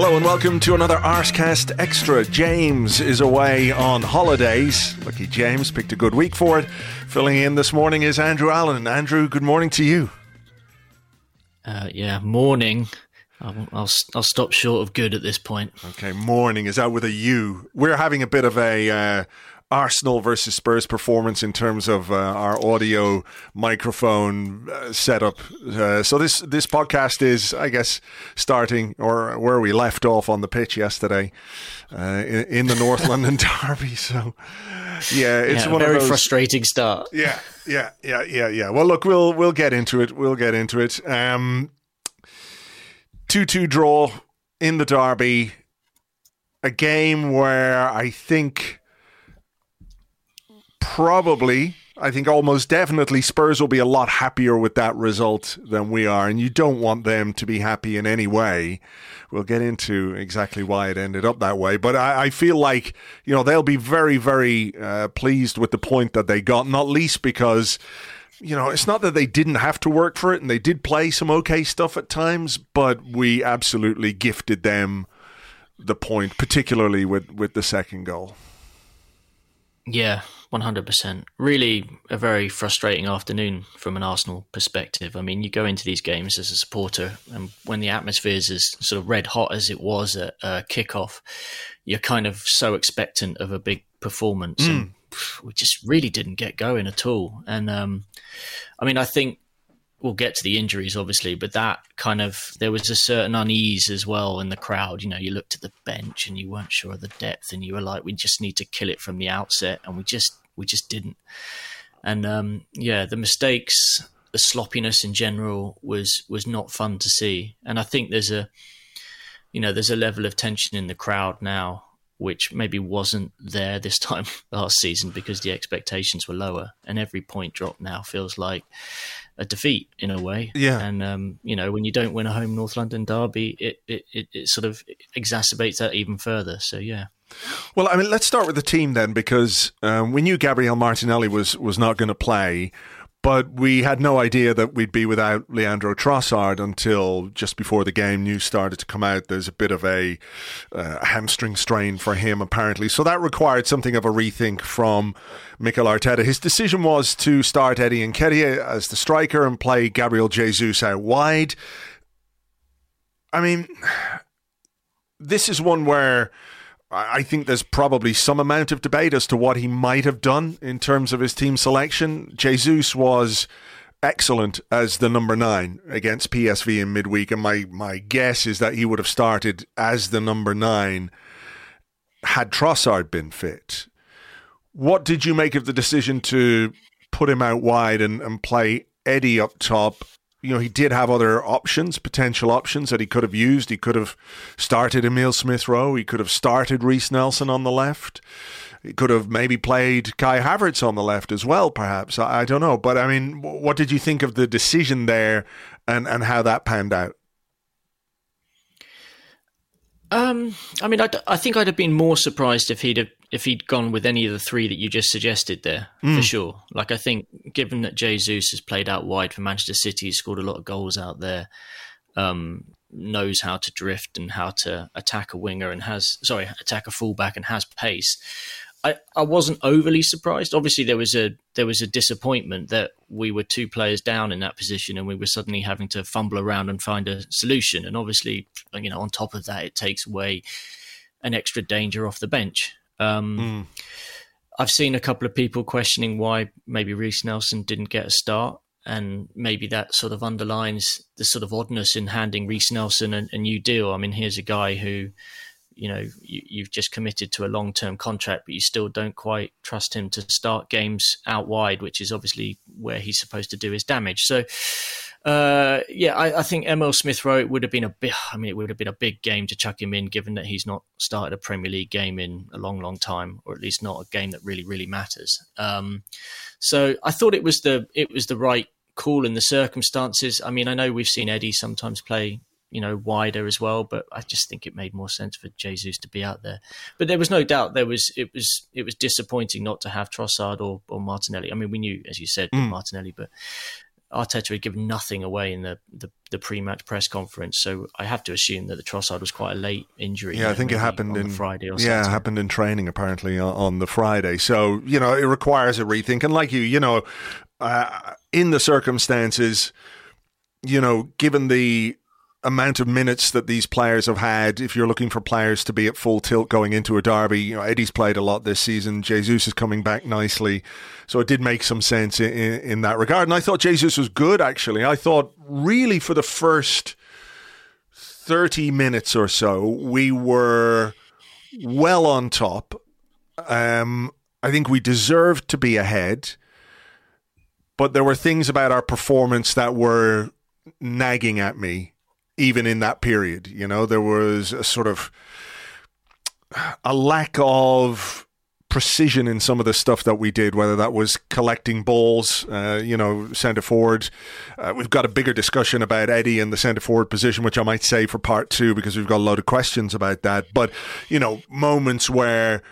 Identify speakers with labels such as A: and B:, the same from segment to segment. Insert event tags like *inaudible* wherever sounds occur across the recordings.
A: Hello and welcome to another Arsecast Extra. James is away on holidays. Lucky James picked a good week for it. Filling in this morning is Andrew Allen. Andrew, good morning to you.
B: Uh, yeah, morning. I'll, I'll, I'll stop short of good at this point.
A: Okay, morning is out with a U. We're having a bit of a uh, Arsenal versus Spurs performance in terms of uh, our audio microphone uh, setup. Uh, so this this podcast is, I guess, starting or where we left off on the pitch yesterday uh, in, in, the North *laughs* London Derby. So yeah, it's
B: yeah,
A: one
B: very
A: of those,
B: frustrating start.
A: Yeah, yeah, yeah, yeah, yeah. Well, look, we'll we'll get into it. We'll get into it. Um, two two draw in the Derby. A game where I think probably, I think almost definitely, Spurs will be a lot happier with that result than we are. And you don't want them to be happy in any way. We'll get into exactly why it ended up that way. But I, I feel like, you know, they'll be very, very uh, pleased with the point that they got, not least because you know, it's not that they didn't have to work for it and they did play some okay stuff at times, but we absolutely gifted them the point, particularly with, with the second goal.
B: Yeah, 100%. Really a very frustrating afternoon from an Arsenal perspective. I mean, you go into these games as a supporter, and when the atmosphere is as sort of red hot as it was at uh, kickoff, you're kind of so expectant of a big performance. Mm. And we just really didn't get going at all. And um, I mean, I think we'll get to the injuries, obviously, but that kind of there was a certain unease as well in the crowd. You know, you looked at the bench and you weren't sure of the depth, and you were like, we just need to kill it from the outset, and we just we just didn't. And um, yeah, the mistakes, the sloppiness in general was was not fun to see. And I think there's a you know there's a level of tension in the crowd now which maybe wasn't there this *laughs* time last season because the expectations were lower and every point drop now feels like a defeat in a way.
A: Yeah.
B: And um, you know, when you don't win a home North London derby, it, it, it, it sort of exacerbates that even further. So yeah.
A: Well, I mean, let's start with the team then, because um, we knew Gabriel Martinelli was was not going to play, but we had no idea that we'd be without Leandro Trossard until just before the game news started to come out. There's a bit of a uh, hamstring strain for him, apparently, so that required something of a rethink from Mikel Arteta. His decision was to start Eddie Nketiah as the striker and play Gabriel Jesus out wide. I mean, *sighs* this is one where I think there's probably some amount of debate as to what he might have done in terms of his team selection. Jesus was excellent as the number nine against PSV in midweek, and my, my guess is that he would have started as the number nine had Trossard been fit. What did you make of the decision to put him out wide and, and play Eddie up top you know, he did have other options, potential options that he could have used. He could have started Emil Smith Rowe. He could have started Reiss Nelson on the left. He could have maybe played Kai Havertz on the left as well, perhaps. I, I don't know. But I mean, what did you think of the decision there and, and how that panned out?
B: Um, I mean, I, I think I'd have been more surprised if he'd have if he'd gone with any of the three that you just suggested there, mm. for sure. Like I think, given that Jesus has played out wide for Manchester City, scored a lot of goals out there, um, knows how to drift and how to attack a winger and has sorry attack a fullback and has pace. I, I wasn't overly surprised. Obviously, there was a there was a disappointment that we were two players down in that position, and we were suddenly having to fumble around and find a solution. And obviously, you know, on top of that, it takes away an extra danger off the bench. Um, mm. I've seen a couple of people questioning why maybe Reiss Nelson didn't get a start, and maybe that sort of underlines the sort of oddness in handing Reiss Nelson a, a new deal. I mean, here's a guy who you know you, have just committed to a long term contract, but you still don't quite trust him to start games out wide, which is obviously where he's supposed to do his damage. So. Uh, yeah, I, I, think Emil Smith Rowe would have been a big. I mean, it would have been a big game to chuck him in, given that he's not started a Premier League game in a long, long time, or at least not a game that really, really matters. Um, so I thought it was the it was the right call in the circumstances. I mean, I know we've seen Eddie sometimes play you know wider as well but i just think it made more sense for jesus to be out there but there was no doubt there was it was it was disappointing not to have trossard or, or martinelli i mean we knew as you said mm. martinelli but Arteta had given nothing away in the, the, the, pre-match press conference, so I have to assume that the Trossard was quite a late injury.
A: Yeah, I think it happened
B: in
A: Friday. Or yeah, it happened in training apparently on the Friday. So you know, it requires a rethink. And like you, you know, uh, in the circumstances, you know, given the amount of minutes that these players have had, if you're looking for players to be at full tilt going into a derby, you know, Eddie's played a lot this season. Jesus is coming back nicely. So it did make some sense in, in, that regard. And I thought Jesus was good, actually. I thought really for the first 30 minutes or so, we were well on top. Um, I think we deserved to be ahead. But there were things about our performance that were nagging at me even in that period. You know, there was a sort of a lack of precision in some of the stuff that we did, whether that was collecting balls, uh, you know, centre forward. Uh, we've got a bigger discussion about Eddie and the centre forward position, which I might say for part two because we've got a lot of questions about that. But, you know, moments where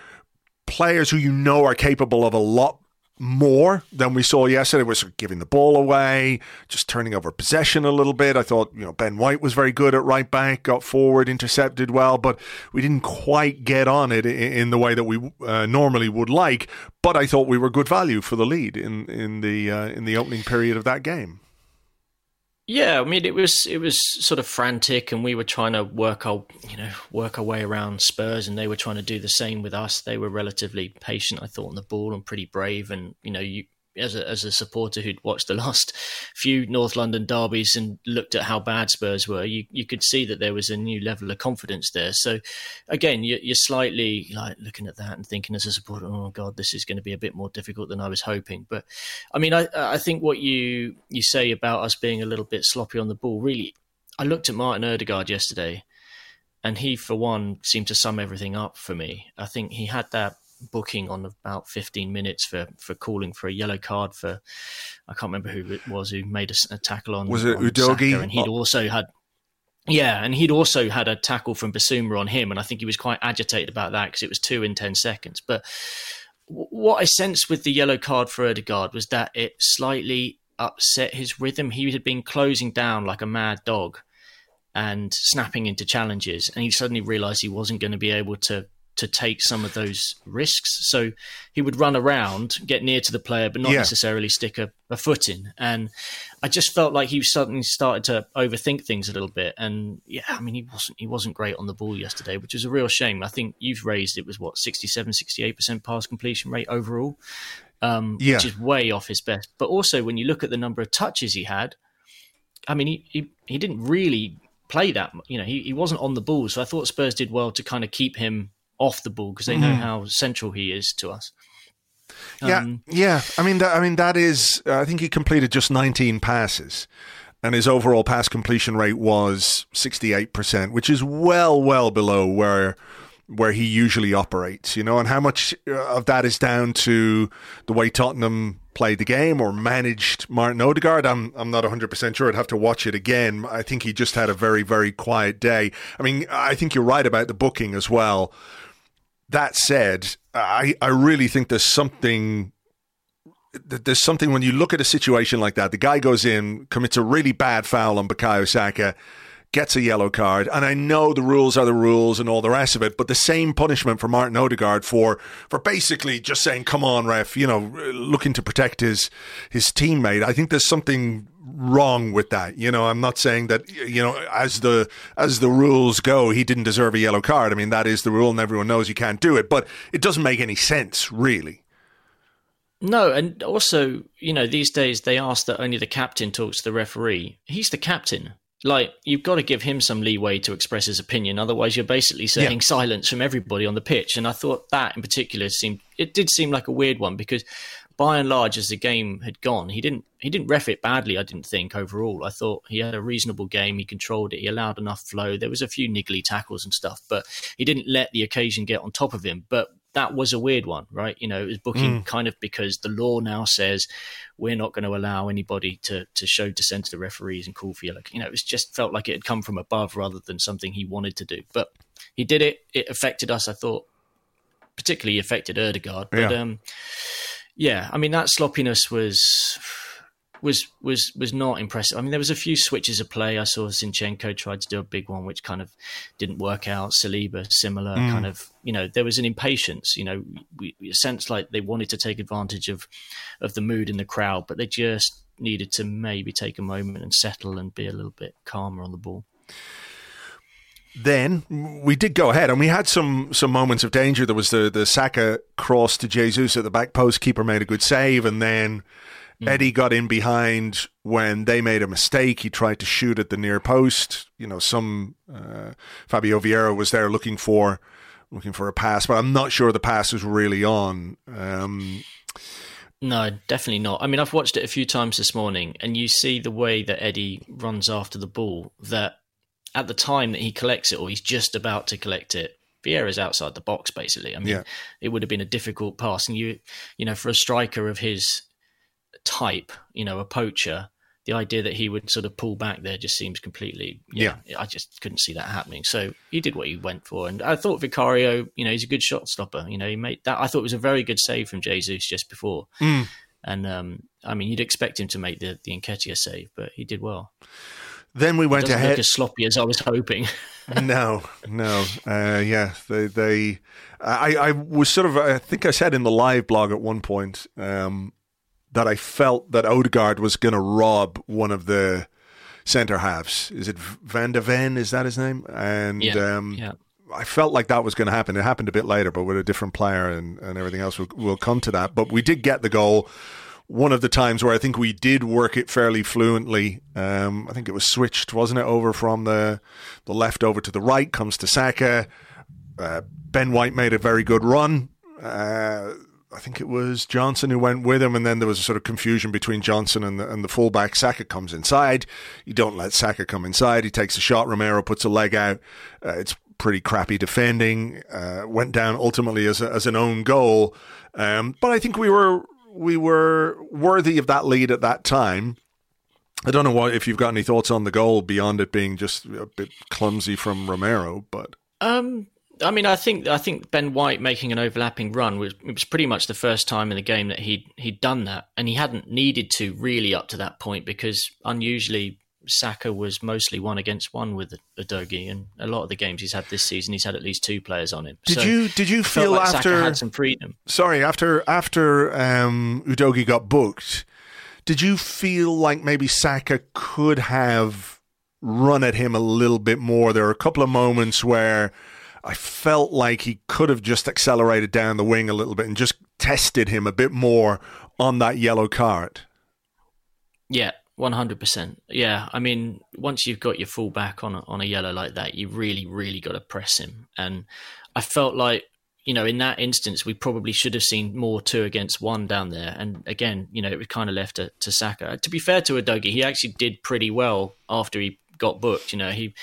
A: players who you know are capable of a lot more than we saw yesterday. Was giving the ball away, just turning over possession a little bit. I thought, you know, Ben White was very good at right back, got forward, intercepted well, but we didn't quite get on it in the way that we uh, normally would like. But I thought we were good value for the lead in in the uh, in the opening period of that game.
B: Yeah, I mean it was it was sort of frantic, and we were trying to work our you know work our way around Spurs, and they were trying to do the same with us. They were relatively patient, I thought, on the ball and pretty brave. And you know, you as a as a supporter who'd watched the *laughs* last few North London derbies and looked at how bad Spurs were, you you could see that there was a new level of confidence there. So again, you, you're slightly like looking at that and thinking as a supporter, oh god, this is going to be a bit more difficult than I was hoping. But I mean, I I think what you you say about us being a little bit sloppy on the ball, really, I looked at Martin Odegaard yesterday. And he, for one, seemed to sum everything up for me. I think he had that booking on about 15 minutes for, for calling for a yellow card for I can't remember who it was who made a, a tackle on
A: was it
B: on Saka, and he'd oh. also had yeah and he'd also had a tackle from Bissouma on him and I think he was quite agitated about that because it was two in 10 seconds. But what I sensed with the yellow card for Odegaard was that it slightly upset his rhythm. He had been closing down like a mad dog and snapping into challenges and he suddenly realized he wasn't going to be able to to take some of those risks. So he would run around, get near to the player, but not yeah. necessarily stick a, a, foot in. And I just felt like he suddenly started to overthink things a little bit. And yeah, I mean, he wasn't he wasn't great on the ball yesterday, which is a real shame. I think you've raised it was what 67, 68 percent pass completion rate overall, um, yeah. which is way off his best. But also when you look at the number of touches he had, I mean, he he, he didn't really play that. You know, he, he wasn't on the ball, so I thought Spurs did well to kind of keep him off the ball because they know mm. how central he is to us.
A: Yeah, um, yeah. I mean, that, I mean that is. Uh, I think he completed just 19 passes, and his overall pass completion rate was 68 percent, which is well, well below where where he usually operates. You know, and how much uh, of that is down to the way Tottenham played the game or managed Martin Odegaard. I'm I'm not 100% sure. I'd have to watch it again. I think he just had a very very quiet day. I mean, I think you're right about the booking as well. That said, I, I really think there's something there's something when you look at a situation like that. The guy goes in, commits a really bad foul on Bukayo Saka, gets a yellow card, and I know the rules are the rules and all the rest of it, but the same punishment for Martin Odegaard for for basically just saying, "Come on, ref," you know, looking to protect his his teammate. I think there's something wrong with that. You know, I'm not saying that you know as the as the rules go, he didn't deserve a yellow card. I mean, that is the rule, and everyone knows you can't do it. But it doesn't make any sense, really.
B: No, and also, you know, these days they ask that only the captain talks to the referee. He's the captain. Like you've got to give him some leeway to express his opinion otherwise you're basically saying yeah. silence from everybody on the pitch. And i thought that in particular seemed it did seem like a weird one because by and large as the game had gone he didn't he didn't ref it badly i didn't think overall. I thought he had a reasonable game he controlled it he allowed enough flow. There was a few niggly tackles and stuff but he didn't let the occasion get on top of him. But that was a weird one, right? You know, it was booking mm. kind of because the law now says we're not going to allow anybody to to show dissent to the referees and call for yellow. You know, it just felt like it had come from above rather than something he wanted to do. But he did it. It affected us. I thought, particularly affected Ødegaard. But yeah. um, yeah, I mean that sloppiness was was was was not impressive. I mean, there was a few switches of play. I saw Zinchenko tried to do a big one, which kind of didn't work out. Saliba, similar mm. kind of. You know, there was an impatience. You know, we, we sensed like they wanted to take advantage of of the mood in the crowd, but they just needed to maybe take a moment and settle and be a little bit calmer on the ball.
A: Then we did go ahead, and we had some some moments of danger. There was the the Saka cross to Jesus at the back post. Keeper made a good save, and then Mm. Eddie got in behind when they made a mistake. He tried to shoot at the near post. You know, some uh, Fabio Vieira was there looking for looking for a pass, but I'm not sure the pass was really on. Um,
B: no, definitely not. I mean, I've watched it a few times this morning, and you see the way that Eddie runs after the ball. That at the time that he collects it, or he's just about to collect it, Vieira's outside the box. Basically, I mean, yeah. it would have been a difficult pass, and you, you know, for a striker of his type, you know, a poacher, the idea that he would sort of pull back there just seems completely yeah, yeah, I just couldn't see that happening. So he did what he went for, and I thought Vicario, you know, he's a good shot stopper. You know, he made that. I thought it was a very good save from Jesus just before,
A: mm.
B: and um, I mean, you'd expect him to make the the Nketiah save, but he did well.
A: Then we went ahead.
B: as sloppy as I was hoping. *laughs*
A: no, no, uh, yeah, they, they, I, I was sort of, I think I said in the live blog at one point, um, that I felt that Odegaard was going to rob one of the centre halves. Is it Van de Ven? Is that his name? And
B: yeah, um, yeah.
A: I felt like that was going to happen. It happened a bit later, but with a different player and, and everything else. We'll, we'll come to that. But we did get the goal. One of the times where I think we did work it fairly fluently. Um, I think it was switched, wasn't it, over from the the left over to the right. Comes to Saka. Uh, ben White made a very good run. Uh, I think it was Johnson who went with him, and then there was a sort of confusion between Johnson and the, and the fullback. Saka comes inside. You don't let Saka come inside. He takes a shot. Romero puts a leg out. Uh, it's pretty crappy defending. Uh, went down ultimately as, a, as an own goal. Um, but I think we were we were worthy of that lead at that time. I don't know what if you've got any thoughts on the goal beyond it being just a bit clumsy from Romero, but
B: um, I mean, I think I think Ben White making an overlapping run was it was pretty much the first time in the game that he he'd done that, and he hadn't needed to really up to that point because unusually Saka was mostly one against one with Udogie, and a lot of the games he's had this season, he's had at least two players on him.
A: Did so you did you feel like after
B: Saka had some freedom?
A: Sorry, after after um, Udogie got booked, did you feel like maybe Saka could have run at him a little bit more? There are a couple of moments where I felt like he could have just accelerated down the wing a little bit and just tested him a bit more on that yellow card.
B: Yeah, one hundred percent. Yeah, I mean, once you've got your full back on a, on a yellow like that, you really, really got to press him. And I felt like, you know, in that instance, we probably should have seen more two against one down there. And again, you know, it was kind of left to, to Saka. To be fair to Udogie, he actually did pretty well after he got booked. You know, he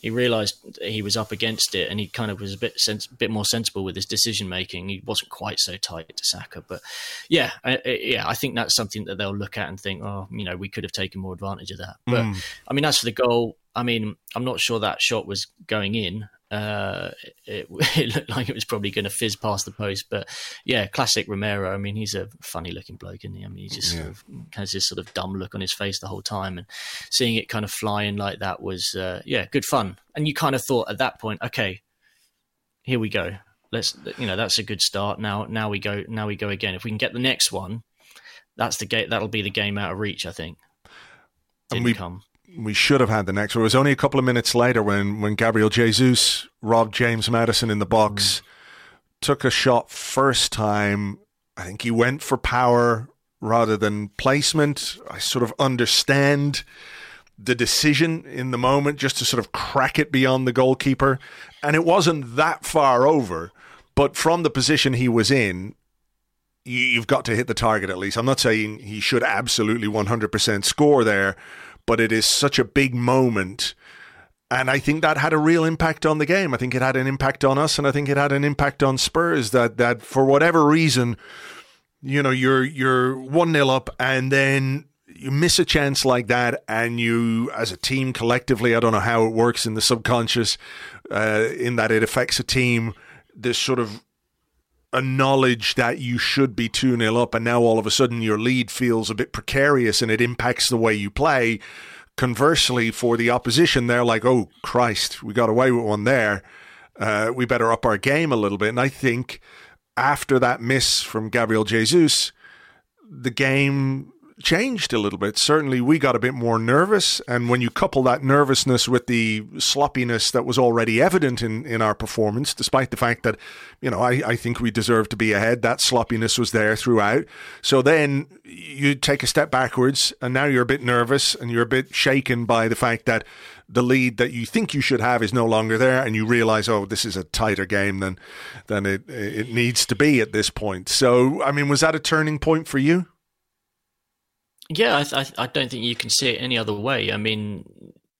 B: he realised he was up against it, and he kind of was a bit sens- bit more sensible with his decision making. He wasn't quite so tight to Saka, but yeah, I, yeah, I think that's something that they'll look at and think, oh, you know, we could have taken more advantage of that. But mm. I mean, as for the goal, I mean, I'm not sure that shot was going in uh, it, it, *laughs* looked like it was probably going to fizz past the post. But yeah, classic Romero. I mean, he's a funny looking bloke, isn't he? I mean, he just yeah. sort of has this sort of dumb look on his face the whole time, and seeing it kind of flying like that was uh, yeah, good fun. And you kind of thought at that point, okay, here we go. Let's you know that's a good start. Now now we go now we go again. If we can get the next one, that's the game. That'll be the game out of reach. I think. Didn't and we, come
A: we should have had the next one. It was only a couple of minutes later when, when Gabriel Jesus robbed James Maddison in the box, mm. took a shot first time. I think he went for power rather than placement. I sort of understand the decision in the moment just to sort of crack it beyond the goalkeeper. And it wasn't that far over, but from the position he was in, you've got to hit the target at least. I'm not saying he should absolutely 100% score there, but it is such a big moment. And I think that had a real impact on the game. I think it had an impact on us, and I think it had an impact on Spurs. That that for whatever reason, you know, you're you're one 0 up, and then you miss a chance like that, and you, as a team, collectively, I don't know how it works in the subconscious, uh, in that it affects a team. This sort of a knowledge that you should be 2 0 up, and now all of a sudden your lead feels a bit precarious and it impacts the way you play. Conversely, for the opposition, they're like, oh, Christ, we got away with one there. Uh, we better up our game a little bit. And I think after that miss from Gabriel Jesus, the game changed a little bit. Certainly, we got a bit more nervous. And when you couple that nervousness with the sloppiness that was already evident in, in our performance, despite the fact that, you know, I, I think we deserved to be ahead, that sloppiness was there throughout. So then you take a step backwards, and now you're a bit nervous and you're a bit shaken by the fact that the lead that you think you should have is no longer there, and you realize, oh, this is a tighter game than than it it needs to be at this point. So, I mean, was that a turning point for you?
B: Yeah, I, I, I don't think you can see it any other way. I mean,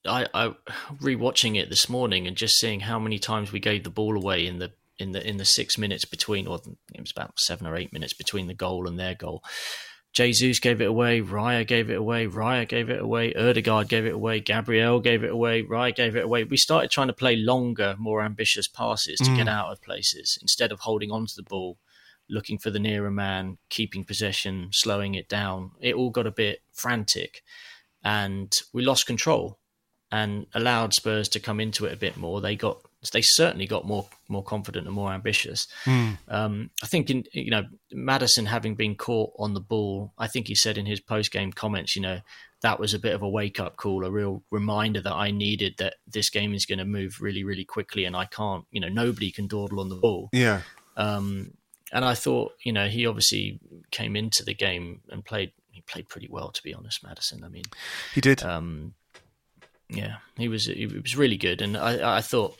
B: I, I rewatching it this morning and just seeing how many times we gave the ball away in the in the in the six minutes between, or it was about seven or eight minutes between the goal and their goal. Jesus gave it away, Raya gave it away, Raya gave it away, Ødegaard gave it away, Gabriel gave it away, Raya gave it away. We started trying to play longer, more ambitious passes to mm. get out of places instead of holding on to the ball looking for the nearer man, keeping possession, slowing it down. It all got a bit frantic, and we lost control and allowed Spurs to come into it a bit more. They got they certainly got more more confident and more ambitious. Mm. Um, I think in you know Maddison having been caught on the ball, I think he said in his post game comments, you know that was a bit of a wake up call, a real reminder that I needed that this game is going to move really really quickly, and I can't you know nobody can dawdle on the ball.
A: Yeah.
B: Um, and I thought, you know, he obviously came into the game and played. He played pretty well, to be honest, Maddison. I mean,
A: he did.
B: Um, yeah, he was. He was really good, and I, I thought,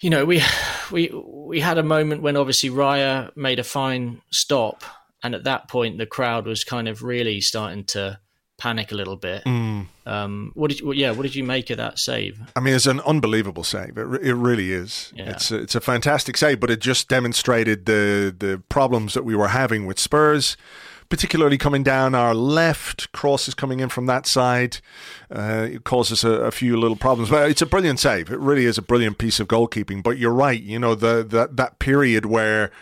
B: you know, we we we had a moment when obviously Raya made a fine stop, and at that point the crowd was kind of really starting to panic a little bit.
A: Mm.
B: Um, what did you, yeah? What did you make of that save?
A: I mean, it's an unbelievable save. It, it really is. Yeah. It's a, it's a fantastic save, but it just demonstrated the the problems that we were having with Spurs. Particularly coming down our left, crosses coming in from that side, uh, it causes a, a, few little problems. But it's a brilliant save. It really is a brilliant piece of goalkeeping. But you're right. You know the, the that period where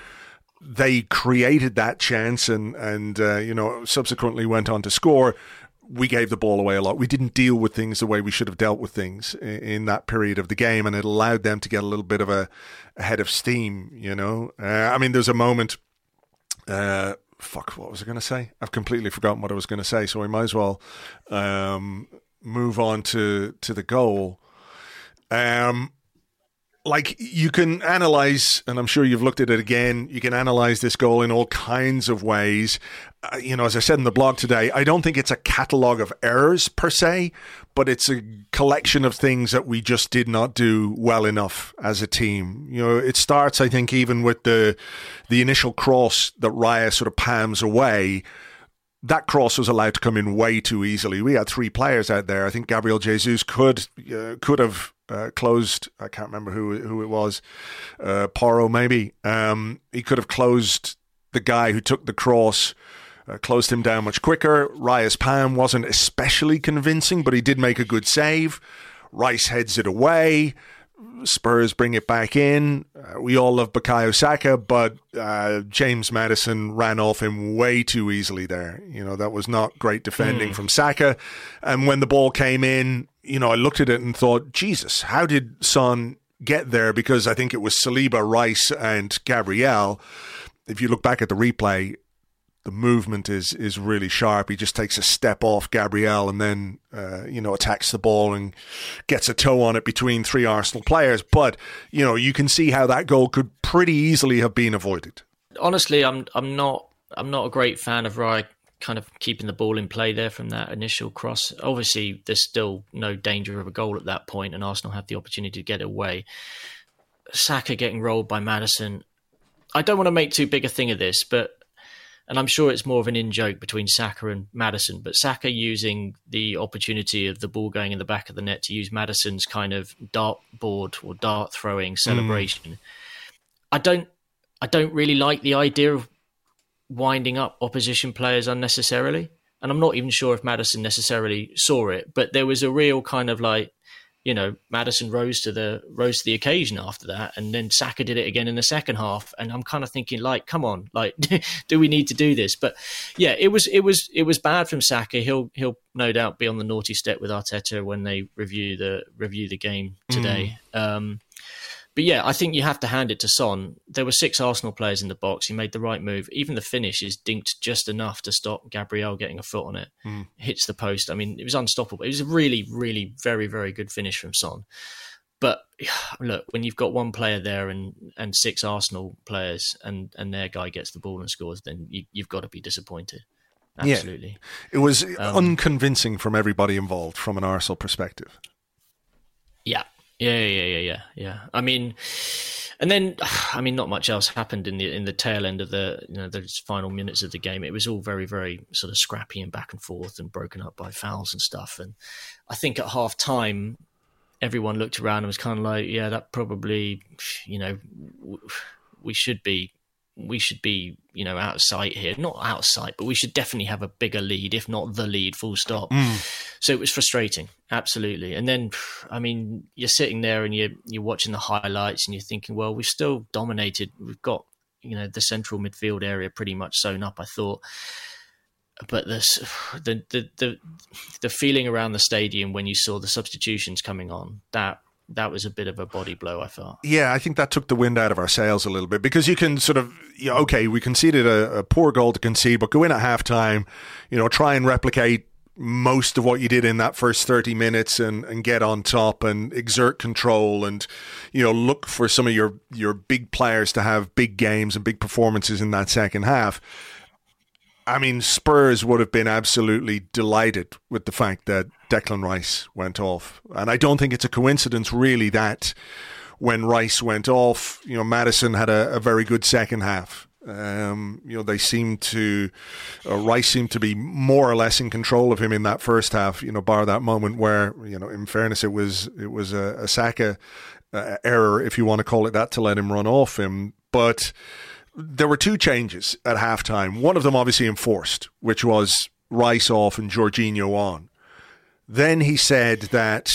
A: they created that chance and and uh, you know subsequently went on to score we gave the ball away a lot. We didn't deal with things the way we should have dealt with things in, that period of the game, and it allowed them to get a little bit of a, a head of steam. You know, uh, I mean, there's a moment. Uh, fuck, what was I going to say? I've completely forgotten what I was going to say, so we might as well um, move on to to the goal. Um, like you can analyze, and I'm sure you've looked at it again. You can analyze this goal in all kinds of ways. Uh, you know, as I said in the blog today, I don't think it's a catalogue of errors per se, but it's a collection of things that we just did not do well enough as a team. You know, it starts, I think, even with the the initial cross that Raya sort of palms away that cross was allowed to come in way too easily. We had three players out there. I think Gabriel Jesus could uh, could have uh, closed. I can't remember who who it was. Uh, Porro maybe. Um, he could have closed the guy who took the cross. Uh, closed him down much quicker. Raya's palm wasn't especially convincing, but he did make a good save. Rice heads it away. Spurs bring it back in. Uh, we all love Bukayo Saka, but uh, James Maddison ran off him way too easily there. You know, that was not great defending mm. from Saka. And when the ball came in, you know, I looked at it and thought, Jesus, how did Son get there? Because I think it was Saliba, Rice, and Gabriel. If you look back at the replay, the movement is is really sharp. He just takes a step off Gabriel and then uh, you know attacks the ball and gets a toe on it between three Arsenal players. But you know you can see how that goal could pretty easily have been avoided.
B: Honestly, I'm I'm not I'm not a great fan of Raya kind of keeping the ball in play there from that initial cross. Obviously, there's still no danger of a goal at that point, and Arsenal have the opportunity to get away. Saka getting rolled by Maddison. I don't want to make too big a thing of this, but and I'm sure it's more of an in joke between Saka and Maddison, but Saka using the opportunity of the ball going in the back of the net to use Maddison's kind of dart board or dart throwing celebration. Mm. I don't I don't really like the idea of winding up opposition players unnecessarily. And I'm not even sure if Maddison necessarily saw it, but there was a real kind of like you know, Maddison rose to the rose to the occasion after that, and then Saka did it again in the second half. And I'm kind of thinking, like, come on, like, *laughs* do we need to do this? But yeah, it was it was it was bad from Saka. He'll he'll no doubt be on the naughty step with Arteta when they review the review the game today. Mm. Um, but yeah, I think you have to hand it to Son. There were six Arsenal players in the box. He made the right move. Even the finish is dinked just enough to stop Gabriel getting a foot on it. Mm. Hits the post. I mean, it was unstoppable. It was a really, really, very, very good finish from Son. But *sighs* look, when you've got one player there and, and six Arsenal players, and, and their guy gets the ball and scores, then you, have got to be disappointed. Absolutely.
A: Yeah. It was um, unconvincing from everybody involved from an Arsenal perspective.
B: Yeah, yeah, yeah, yeah, yeah, yeah. I mean, and then *sighs* I mean, not much else happened in the in the tail end of the you know the final minutes of the game. It was all very, very sort of scrappy and back and forth and broken up by fouls and stuff. And I think at half time, everyone looked around and was kind of like, yeah, that probably, you know, we should be we should be, you know, out of sight here. Not out of sight, but we should definitely have a bigger lead, if not the lead, full stop. Mm. So it was frustrating, absolutely. And then, I mean, you're sitting there and you're you're watching the highlights and you're thinking, well, we've still dominated. We've got, you know, the central midfield area pretty much sewn up. I thought, but this, *sighs* the the the the feeling around the stadium when you saw the substitutions coming on that that was a bit of a body blow, I thought.
A: Yeah, I think that took the wind out of our sails a little bit because you can sort of, you know, okay, we conceded a, a poor goal to concede, but go in at halftime, you know, try and replicate most of what you did in that first 30 minutes and, and get on top and exert control and you know look for some of your your big players to have big games and big performances in that second half I mean, Spurs would have been absolutely delighted with the fact that Declan Rice went off. And I don't think it's a coincidence, really, that when Rice went off, you know, Maddison had a, a very good second half. Um, you know, they seemed to, uh, Rice seemed to be more or less in control of him in that first half, you know, bar that moment where, you know, in fairness, it was, it was a, a Saka uh, error, if you want to call it that, to let him run off him. But, there were two changes at halftime. One of them obviously enforced, which was Rice off and Jorginho on. Then he said that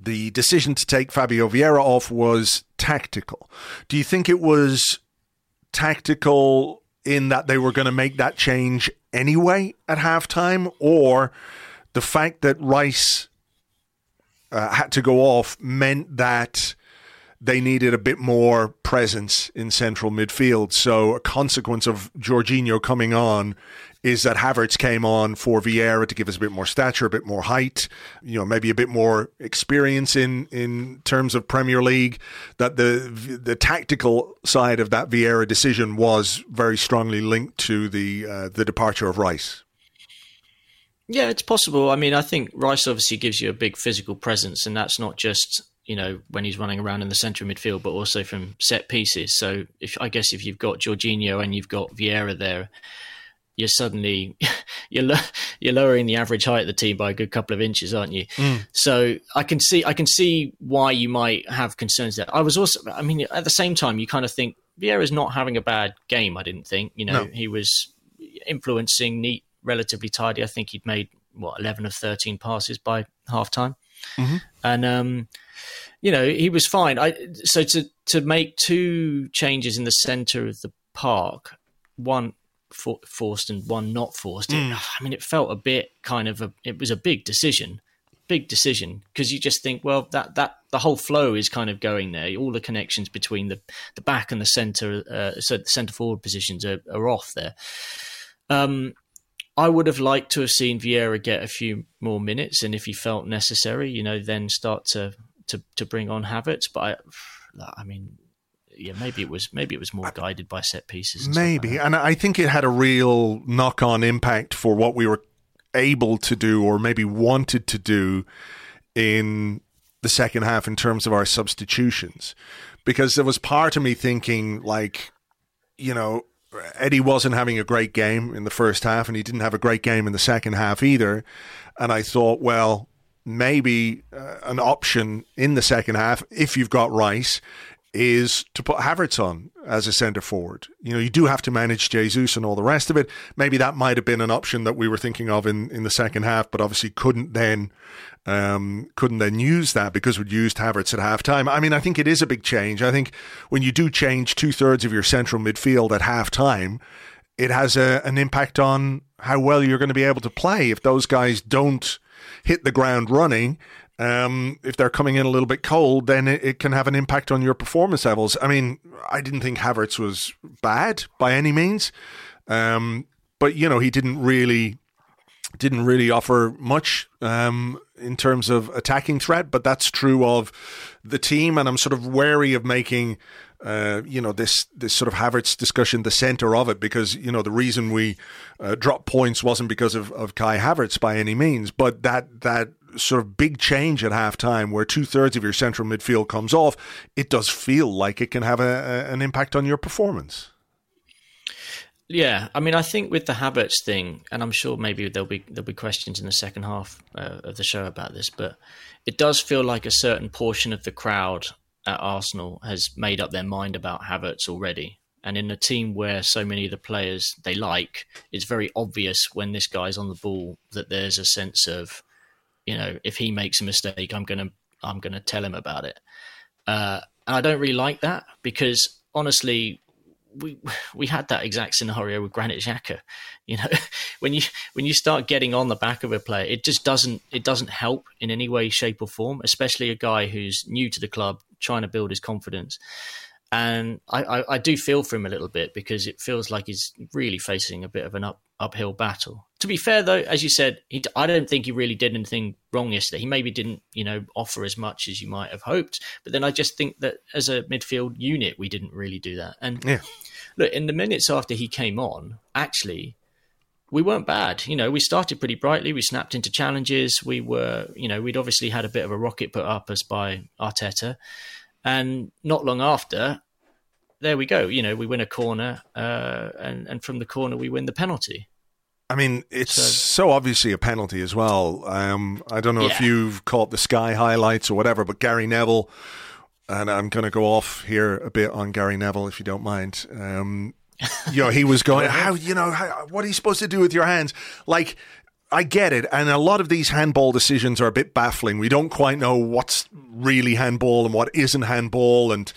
A: the decision to take Fabio Vieira off was tactical. Do you think it was tactical in that they were going to make that change anyway at halftime, or the fact that Rice uh, had to go off meant that they needed a bit more presence in central midfield. So a consequence of Jorginho coming on is that Havertz came on for Vieira to give us a bit more stature, a bit more height, you know, maybe a bit more experience in in terms of Premier League. That the the tactical side of that Vieira decision was very strongly linked to the uh, the departure of Rice.
B: Yeah, it's possible. I mean, I think Rice obviously gives you a big physical presence, and that's not just you know, when he's running around in the centre of midfield, but also from set pieces. So if I guess if you've got Jorginho and you've got Vieira there, you're suddenly *laughs* you're lo- you're lowering the average height of the team by a good couple of inches, aren't you? Mm. So I can see I can see why you might have concerns there. I was also, I mean, at the same time, you kind of think Vieira's not having a bad game. I didn't think, you know, no. he was influencing, neat, relatively tidy. I think he'd made what eleven of thirteen passes by half time, mm-hmm. and um, you know, he was fine. I so to to make two changes in the center of the park, one for, forced and one not forced. Mm. It, I mean, it felt a bit kind of a. It was a big decision, big decision because you just think, well, that that the whole flow is kind of going there. All the connections between the the back and the center, uh, so the center forward positions are, are off there. Um, I would have liked to have seen Vieira get a few more minutes, and if he felt necessary, you know, then start to to to bring on Havertz. But I, I mean, yeah, maybe it was maybe it was more guided by set pieces.
A: And maybe,
B: like
A: and I think it had a real knock-on impact for what we were able to do, or maybe wanted to do, in the second half in terms of our substitutions, because there was part of me thinking like, you know, Eddie wasn't having a great game in the first half, and he didn't have a great game in the second half either. And I thought, well, maybe uh, an option in the second half, if you've got Rice, is to put Havertz on as a centre forward. You know, you do have to manage Jesus and all the rest of it. Maybe that might have been an option that we were thinking of in, in the second half, but obviously couldn't then um, couldn't then use that because we'd used Havertz at halftime. I mean, I think it is a big change. I think when you do change two thirds of your central midfield at halftime, it has a, an impact on how well you're going to be able to play. If those guys don't hit the ground running, um, if they're coming in a little bit cold, then it, it, can have an impact on your performance levels. I mean, I didn't think Havertz was bad by any means, um, but you know he didn't really didn't really offer much um, in terms of attacking threat. But that's true of the team, and I'm sort of wary of making uh, you know this this sort of Havertz discussion the center of it because you know the reason we uh, dropped points wasn't because of, of Kai Havertz by any means, but that that sort of big change at halftime where two thirds of your central midfield comes off, it does feel like it can have a, a, an impact on your performance.
B: Yeah, I mean, I think with the Havertz thing, and I'm sure maybe there'll be there'll be questions in the second half uh, of the show about this, but it does feel like a certain portion of the crowd at Arsenal has made up their mind about Havertz already. And in a team where so many of the players they like, it's very obvious when this guy's on the ball that there's a sense of, you know, if he makes a mistake, I'm gonna I'm gonna tell him about it. Uh, and I don't really like that because honestly, we we had that exact scenario with Granit Xhaka. You know, *laughs* when you when you start getting on the back of a player, it just doesn't it doesn't help in any way, shape, or form. Especially a guy who's new to the club, trying to build his confidence. And I, I, I do feel for him a little bit because it feels like he's really facing a bit of an up, uphill battle. To be fair, though, as you said, he, I don't think he really did anything wrong yesterday. He maybe didn't, you know, offer as much as you might have hoped. But then I just think that as a midfield unit, we didn't really do that. And yeah. look, in the minutes after he came on, actually, we weren't bad. You know, we started pretty brightly. We snapped into challenges. We were, you know, we'd obviously had a bit of a rocket put up us by Arteta. And not long after, there we go. You know, we win a corner, uh, and and from the corner we win the penalty.
A: I mean, it's so, so obviously a penalty as well. Um, I don't know yeah. if you've caught the Sky highlights or whatever, but Gary Neville, and I'm going to go off here a bit on Gary Neville if you don't mind. Um, *laughs* you know, he was going, how, you know, how, what are you supposed to do with your hands? Like, I get it. And a lot of these handball decisions are a bit baffling. We don't quite know what's really handball and what isn't handball. And,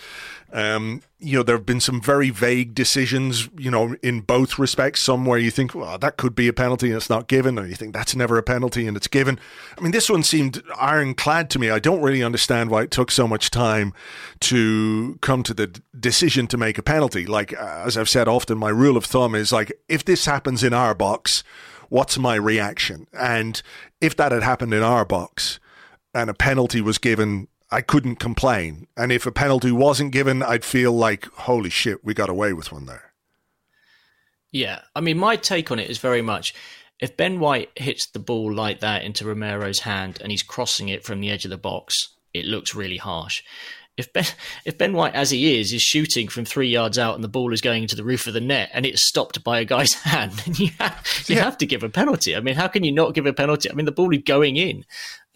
A: um, you know, there have been some very vague decisions, you know, in both respects. Some where you think, well, that could be a penalty and it's not given, or you think that's never a penalty and it's given. I mean, this one seemed ironclad to me. I don't really understand why it took so much time to come to the decision to make a penalty. Like, as I've said often, my rule of thumb is like, if this happens in our box, what's my reaction? And if that had happened in our box and a penalty was given, I couldn't complain. And if a penalty wasn't given, I'd feel like, holy shit, we got away with one there.
B: Yeah. I mean, my take on it is very much if Ben White hits the ball like that into Romero's hand and he's crossing it from the edge of the box, it looks really harsh if Ben *laughs* if Ben White, as he is, is shooting from three yards out and the ball is going into the roof of the net and it's stopped by a guy's *laughs* hand, then you have, you yeah. have to give a penalty. I mean, how can you not give a penalty? I mean, the ball is going in.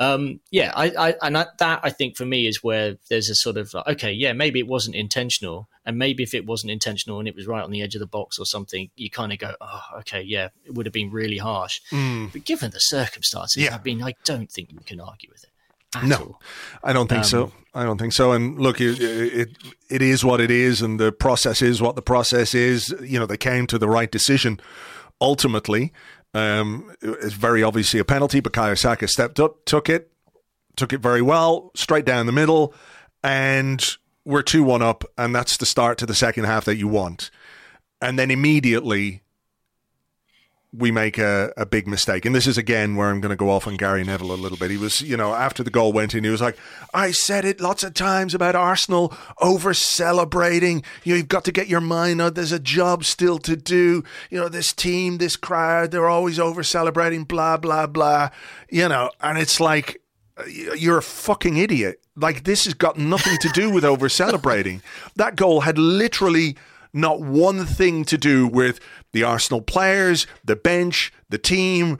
B: Um, yeah, I, I and that, that I think for me is where there's a sort of okay, yeah, maybe it wasn't intentional, and maybe if it wasn't intentional and it was right on the edge of the box or something, you kind of go, oh, okay, yeah, it would have been really harsh.
A: Mm.
B: But given the circumstances, yeah. I mean, I don't think you can argue with it
A: no,
B: all.
A: I don't think um, so. I don't think so. And look, it, it, it is what it is, and the process is what the process is. You know, they came to the right decision ultimately. Um, it's very obviously a penalty, but Bukayo Saka stepped up, took it, took it very well, straight down the middle, and we're 2 1 up, and that's the start to the second half that you want. And then immediately we make a, a big mistake. And this is again where I'm going to go off on Gary Neville a little bit. He was, you know, after the goal went in, he was like, I said it lots of times about Arsenal over celebrating. You know, you've got to get your mind out. There's a job still to do. You know, this team, this crowd, they're always over celebrating, blah, blah, blah. You know, and it's like, you're a fucking idiot. Like, this has got nothing to do with over celebrating. *laughs* that goal had literally not one thing to do with the Arsenal players, the bench, the team,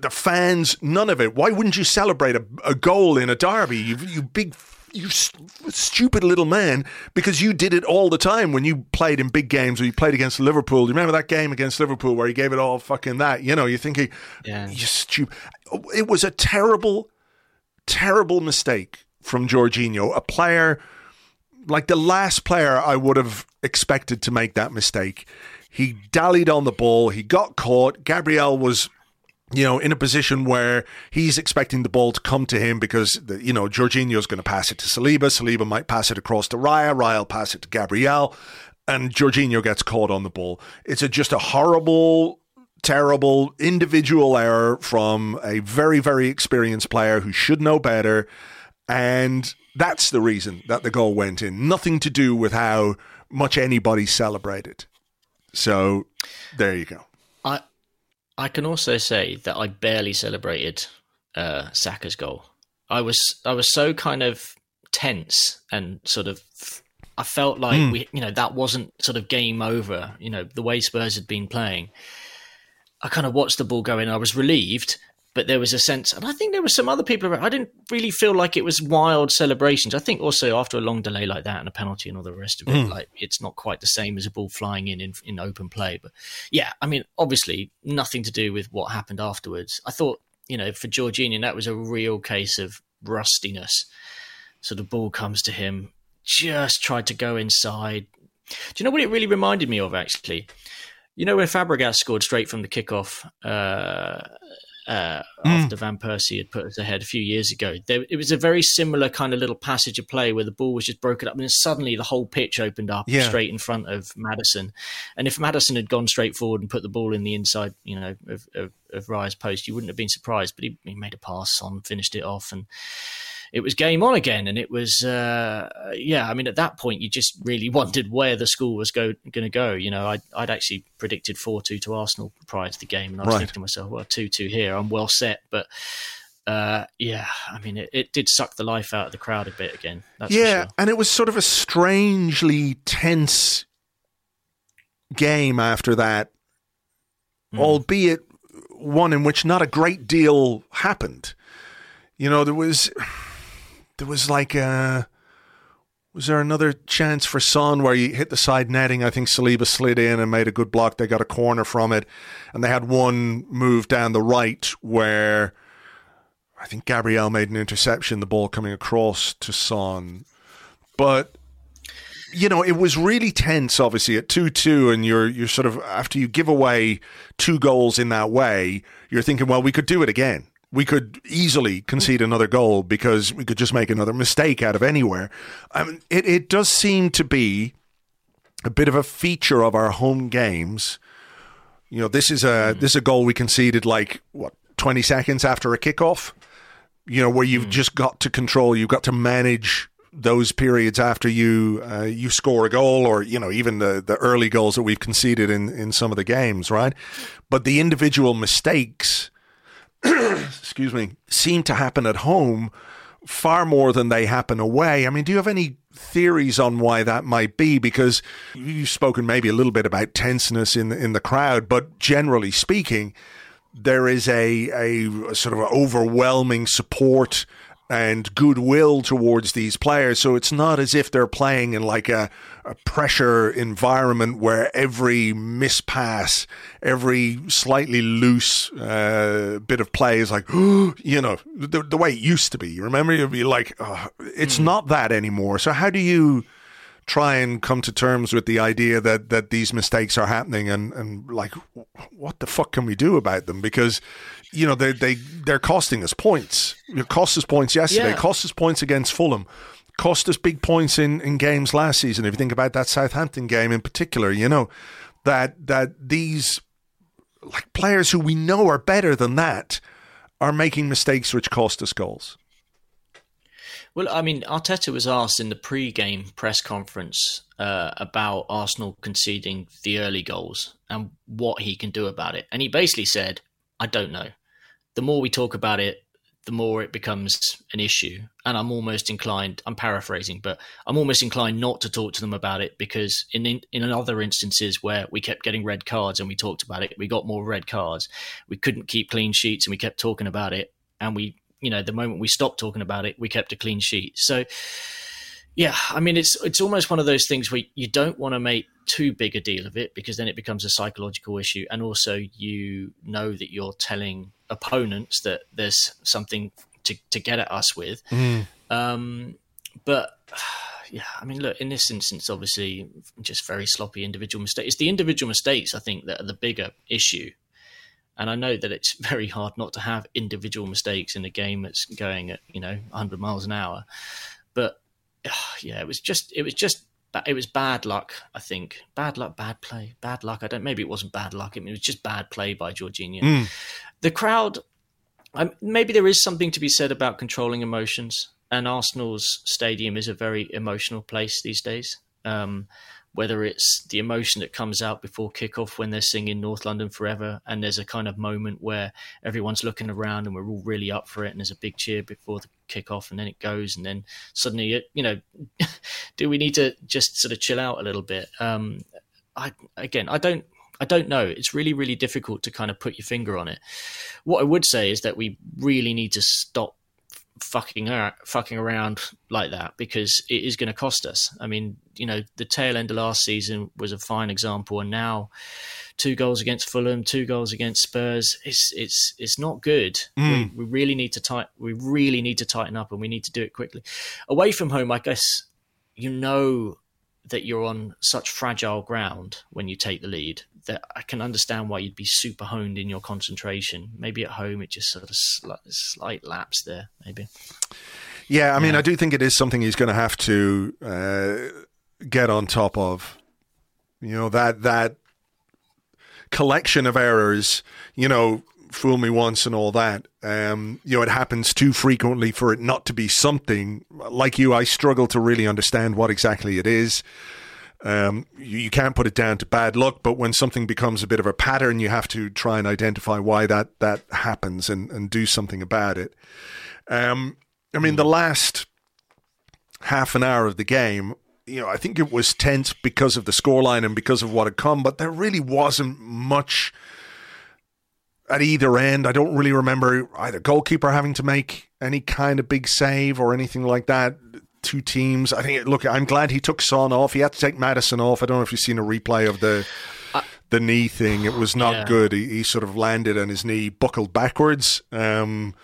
A: the fans, none of it. Why wouldn't you celebrate a, a goal in a derby? You, you big, you stupid little man, because you did it all the time when you played in big games or you played against Liverpool. Do you remember that game against Liverpool where he gave it all fucking that? You know, you're thinking, yeah. you stupid. It was a terrible, terrible mistake from Jorginho, a player like the last player I would have expected to make that mistake. He dallied on the ball. He got caught. Gabriel was you know, in a position where he's expecting the ball to come to him because, the, you know, Jorginho's going to pass it to Saliba. Saliba might pass it across to Raya. Raya will pass it to Gabriel. And Jorginho gets caught on the ball. It's a, just a horrible, terrible individual error from a very, very experienced player who should know better. And that's the reason that the goal went in. Nothing to do with how much anybody celebrated. So there you go.
B: I I can also say that I barely celebrated uh, Saka's goal. I was I was so kind of tense and sort of I felt like mm. we you know that wasn't sort of game over. You know the way Spurs had been playing. I kind of watched the ball going. I was relieved, but there was a sense, and I think there were some other people around. I didn't really feel like it was wild celebrations. I think also after a long delay like that and a penalty and all the rest of it, mm. like it's not quite the same as a ball flying in, in in open play. But yeah, I mean, obviously nothing to do with what happened afterwards. I thought, you know, for Jorginho, that was a real case of rustiness. So the ball comes to him, just tried to go inside. Do you know what it really reminded me of actually? You know when Fabregas scored straight from the kickoff uh, uh, mm. after Van Persie had put us ahead a few years ago. There, it was a very similar kind of little passage of play where the ball was just broken up, and then suddenly the whole pitch opened up yeah. straight in front of Maddison. And if Maddison had gone straight forward and put the ball in the inside, you know, of, of, of Raya's post, you wouldn't have been surprised. But he, he made a pass on, finished it off, and it was game on again, and it was uh, yeah. I mean, at that point, you just really *laughs* wondered where the school was go, going to go. You know, I'd, I'd actually predicted four two to Arsenal prior to the game, and I was right. thinking to myself, well, two two here, I'm well set, but. Uh, yeah, I mean, it, it, did suck the life out of the crowd a bit again.
A: yeah,
B: sure.
A: and it was sort of a strangely tense game after that, mm. albeit one in which not a great deal happened. You know, there was there was like a. Uh, was there another chance for Son where he hit the side netting? I think Saliba slid in and made a good block. They got a corner from it. And they had one move down the right where I think Gabriel made an interception, the ball coming across to Son. But you know, it was really tense, obviously, at 2 2. And you're, you're sort of, after you give away two goals in that way, you're thinking, well, we could do it again we could easily concede another goal because we could just make another mistake out of anywhere. I mean, it, it does seem to be a bit of a feature of our home games. You know, this is a mm. this is a goal we conceded like what twenty seconds after a kickoff. You know, where you've mm. just got to control, you've got to manage those periods after you uh, you score a goal, or you know even the the early goals that we've conceded in in some of the games, right? But the individual mistakes *clears throat* excuse me, seem to happen at home far more than they happen away. I mean, do you have any theories on why that might be? Because you've spoken maybe a little bit about tenseness in in the crowd, but generally speaking, there is a a sort of overwhelming support and goodwill towards these players. So it's not as if they're playing in like a, a pressure environment where every mispass, every slightly loose uh, bit of play is like, *gasps* you know, the, the way it used to be. You remember? You'd be like, oh, it's mm. not that anymore. So how do you try and come to terms with the idea that that these mistakes are happening and and like what the fuck can we do about them because you know, they they they're costing us points. It cost us points yesterday. Yeah. Cost us points against Fulham. Cost us big points in, in games last season. If you think about that Southampton game in particular, you know that that these like players who we know are better than that are making mistakes which cost us goals.
B: Well, I mean, Arteta was asked in the pre-game press conference uh, about Arsenal conceding the early goals and what he can do about it, and he basically said, "I don't know. The more we talk about it, the more it becomes an issue. And I'm almost inclined, I'm paraphrasing, but I'm almost inclined not to talk to them about it because in, in, other instances where we kept getting red cards and we talked about it, we got more red cards. We couldn't keep clean sheets and we kept talking about it. And we, you know, the moment we stopped talking about it, we kept a clean sheet. So, yeah, I mean, it's it's almost one of those things where you don't want to make too big a deal of it because then it becomes a psychological issue, and also you know that you're telling opponents that there's something to, to get at us with. Mm. Um, but yeah, I mean, look, in this instance, obviously, just very sloppy individual mistakes. It's the individual mistakes, I think, that are the bigger issue. And I know that it's *laughs* very hard not to have individual mistakes in a game that's going at you know 100 miles an hour. But *sighs* yeah, it was just it was just it was bad luck. I think bad luck, bad play, bad luck. I don't. Maybe it wasn't bad luck. I mean, it was just bad play by Jorginho. Mm. The crowd. Um, maybe there is something to be said about controlling emotions, and Arsenal's stadium is a very emotional place these days. Um, whether it's the emotion that comes out before kickoff when they're singing North London Forever, and there's a kind of moment where everyone's looking around and we're all really up for it, and there's a big cheer before the kickoff, and then it goes, and then suddenly, you know, *laughs* do we need to just sort of chill out a little bit? Um, I again, I don't. I don't know. It's really, really difficult to kind of put your finger on it. What I would say is that we really need to stop fucking fucking around like that because it is going to cost us. I mean, you know, the tail end of last season was a fine example, and now two goals against Fulham, two goals against Spurs. It's it's it's not good. Mm. We, we, really need to tight. We really need to tighten up, and we need to do it quickly. Away from home, I guess you know that you're on such fragile ground when you take the lead that I can understand why you'd be super honed in your concentration. Maybe at home it just sort of slight, slight lapse there, maybe.
A: Yeah, I mean, yeah. I do think it is something he's going to have to uh, get on top of. You know that that collection of errors. You know, fool me once and all that. Um, you know, it happens too frequently for it not to be something. Like you, I struggle to really understand what exactly it is. Um, you, you, can't put it down to bad luck, but when something becomes a bit of a pattern, you have to try and identify why that that happens and, and do something about it. Um, I mean, the last half an hour of the game, you know, I think it was tense because of the scoreline and because of what had come, but there really wasn't much at either end. I don't really remember either goalkeeper having to make any kind of big save or anything like that. Two teams. I think. Look, I'm glad he took Son off. He had to take Maddison off. I don't know if you've seen a replay of the uh, the knee thing. It was not yeah. good. He, he, sort of landed and his knee buckled backwards. Um,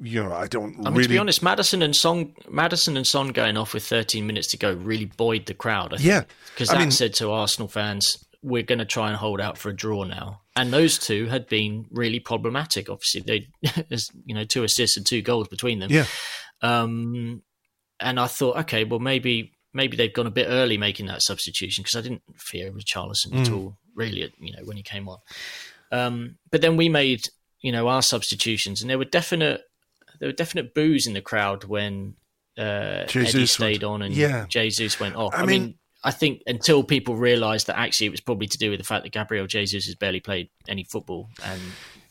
A: you know, I don't. I mean, really...
B: to be honest, Maddison and Son, Maddison and Son going off with 13 minutes to go really buoyed the crowd.
A: yeah,
B: because that mean, said to Arsenal fans, "We're going to try and hold out for a draw now." and those two had been really problematic. Obviously, they *laughs* there's you know two assists and two goals between them.
A: Yeah.
B: Um, and I thought, okay, well maybe maybe they've gone a bit early making that substitution because I didn't fear Richarlison mm. at all, really. You know when he came on. Um, but then we made you know our substitutions, and there were definite there were definite boos in the crowd when uh, Eddie stayed on and yeah. Jesus went off. I, I mean, mean I think until people realised that actually it was probably to do with the fact that Gabriel Jesus has barely played any football and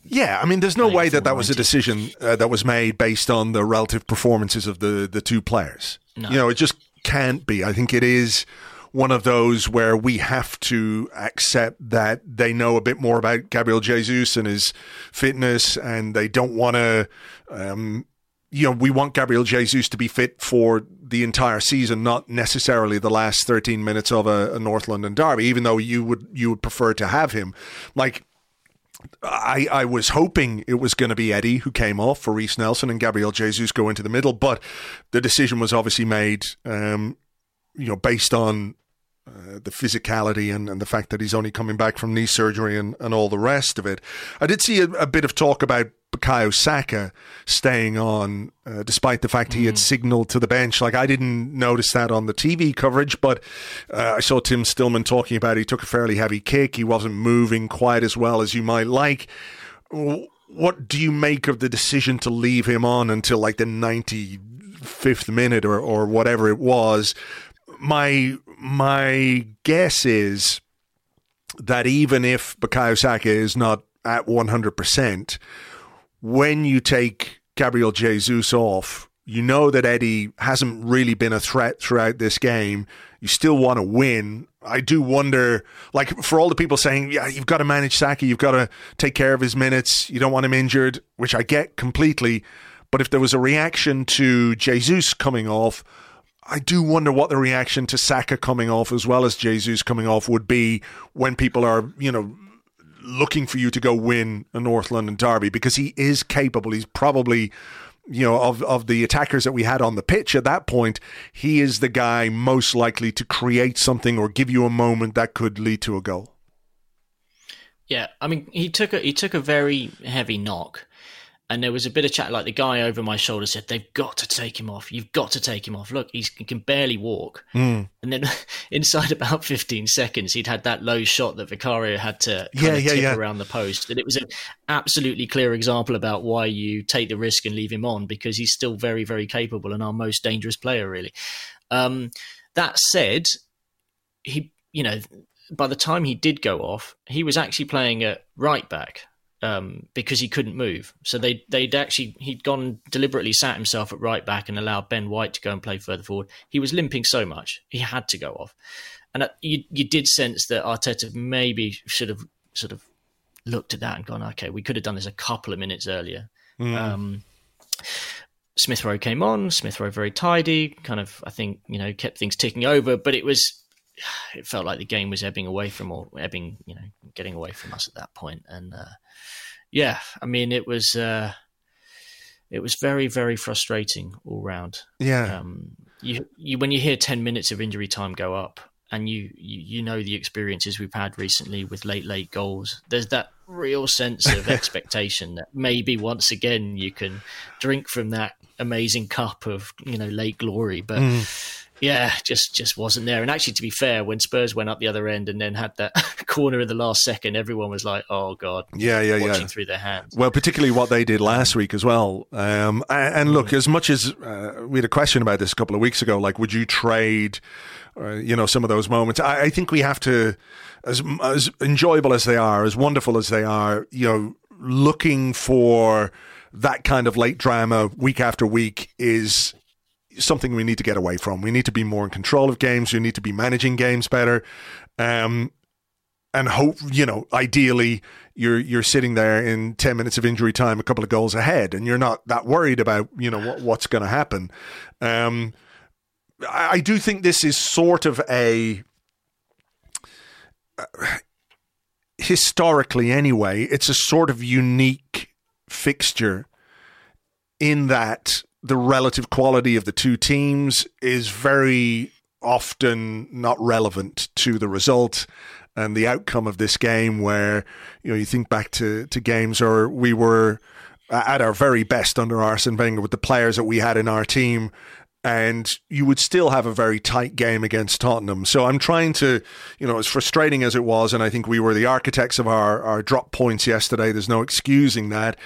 A: yeah, I mean, there's no way that that was a decision uh, that was made based on the relative performances of the the two players. No. You know, it just can't be. I think it is one of those where we have to accept that they know a bit more about Gabriel Jesus and his fitness, and they don't want to. Um, you know, we want Gabriel Jesus to be fit for the entire season, not necessarily the last 13 minutes of a, a, North London derby, even though you would you would prefer to have him. Like I, I was hoping it was going to be Eddie who came off for Reiss Nelson and Gabriel Jesus go into the middle, but the decision was obviously made, um, you know, based on uh, the physicality and, and the fact that he's only coming back from knee surgery and, and all the rest of it. I did see a, a bit of talk about Bukayo Saka staying on, uh, despite the fact he had signaled to the bench. Like I didn't notice that on the TV coverage, but uh, I saw Tim Stillman talking about he took a fairly heavy kick. He wasn't moving quite as well as you might like. What do you make of the decision to leave him on until like the 95th minute or, or whatever it was? My my guess is that even if Bukayo Saka is not at 100%, when you take Gabriel Jesus off, you know that Eddie hasn't really been a threat throughout this game. You still want to win. I do wonder, like, for all the people saying, yeah, you've got to manage Saka, you've got to take care of his minutes, you don't want him injured, which I get completely. But if there was a reaction to Jesus coming off, I do wonder what the reaction to Saka coming off as well as Jesus coming off would be when people are, you know, looking for you to go win a North London derby because he is capable. He's probably, you know, of, of the attackers that we had on the pitch at that point, he is the guy most likely to create something or give you a moment that could lead to a goal.
B: Yeah, I mean, he took a he took a very heavy knock, and there was a bit of chat. Like the guy over my shoulder said, "They've got to take him off. You've got to take him off. Look, he's, he can barely walk."
A: Mm.
B: And then *laughs* inside about 15 seconds, he'd had that low shot that Vicario had to
A: yeah,
B: yeah,
A: yeah.
B: around the post. And it was an absolutely clear example about why you take the risk and leave him on because he's still very, very capable and our most dangerous player, really. Um, that said, he, you know, by the time he did go off, he was actually playing at right back um, because he couldn't move. So they they'd actually he'd gone deliberately sat himself at right back and allowed Ben White to go and play further forward. He was limping so much he had to go off, and uh, you you did sense that Arteta maybe should have sort of looked at that and gone, okay, we could have done this a couple of minutes earlier. Um, Smith Rowe came on. Smith Rowe very tidy, kind of I think you know kept things ticking over, but it was it felt like the game was ebbing away from or ebbing, you know, getting away from us at that point. And uh, yeah, I mean, it was uh, it was very very frustrating all round.
A: Yeah.
B: Um, you you when you hear ten minutes of injury time go up, and you, you you know the experiences we've had recently with late late goals. There's that real sense of *laughs* expectation that maybe once again you can drink from that amazing cup of you know late glory, but. Yeah, just just wasn't there. And actually, to be fair, when Spurs went up the other end and then had that *laughs* corner in the last second, everyone was like, "Oh God!"
A: Yeah, yeah,
B: watching
A: yeah.
B: through their hands.
A: Well, particularly what they did last week as well. Um, and, and look, as much as uh, we had a question about this a couple of weeks ago, like, would you trade, uh, you know, some of those moments? I, I think we have to, as as enjoyable as they are, as wonderful as they are, you know, looking for that kind of late drama week after week is something we need to get away from. We need to be more in control of games. We need to be managing games better. Um, and hope you know ideally you're you're sitting there in 10 minutes of injury time a couple of goals ahead and you're not that worried about you know what, what's going to happen um, I, I do think this is sort of a uh, historically anyway it's a sort of unique fixture in that the relative quality of the two teams is very often not relevant to the result and the outcome of this game where you know you think back to to games where we were at our very best under Arsene Wenger with the players that we had in our team and you would still have a very tight game against Tottenham. So I'm trying to, you know, as frustrating as it was, and I think we were the architects of our, our drop points yesterday, there's no excusing that.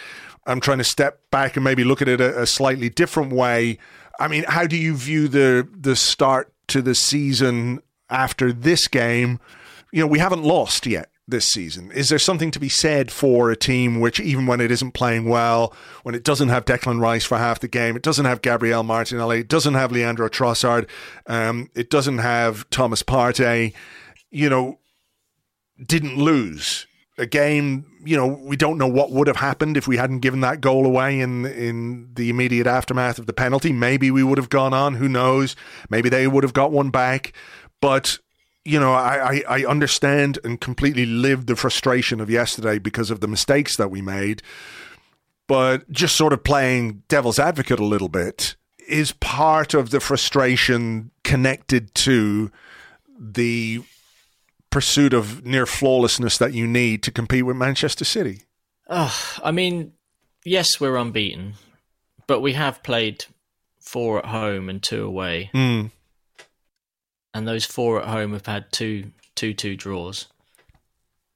A: I'm trying to step back and maybe look at it a, a slightly different way. I mean, how do you view the the start to the season after this game? You know, we haven't lost yet this season. Is there something to be said for a team which, even when it isn't playing well, when it doesn't have Declan Rice for half the game, it doesn't have Gabriel Martinelli, it doesn't have Leandro Trossard, um, it doesn't have Thomas Partey, you know, didn't lose a game, you know, we don't know what would have happened if we hadn't given that goal away in in the immediate aftermath of the penalty. Maybe we would have gone on. Who knows? Maybe they would have got one back. But you know, I, I, I understand and completely lived the frustration of yesterday because of the mistakes that we made. But just sort of playing devil's advocate a little bit is part of the frustration connected to the pursuit of near flawlessness that you need to compete with Manchester City.
B: Oh, I mean, yes, we're unbeaten, but we have played four at home and two away,
A: Mm.
B: and those four at home have had two two two draws.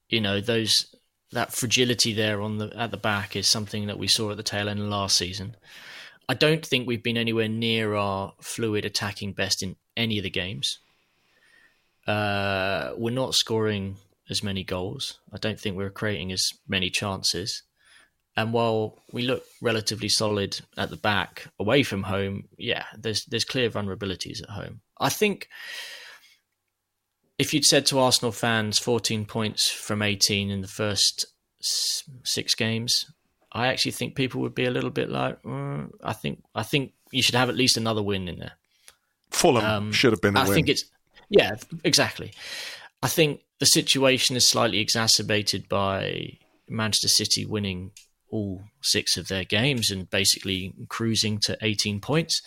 B: You know those that fragility there on the at the back is something that we saw at the tail end of last season. I don't think we've been anywhere near our fluid attacking best in any of the games. Uh, we're not scoring as many goals. I don't think we're creating as many chances. And while we look relatively solid at the back away from home, yeah, there's there's clear vulnerabilities at home. I think if you'd said to Arsenal fans 14 points from 18 in the first six games, I actually think people would be a little bit like, mm, I think I think you should have at least another win in there.
A: Fulham
B: Um,
A: should have been a
B: I
A: win.
B: think it's yeah, exactly. I think the situation is slightly exacerbated by Manchester City winning all six of their games and basically cruising to 18 points.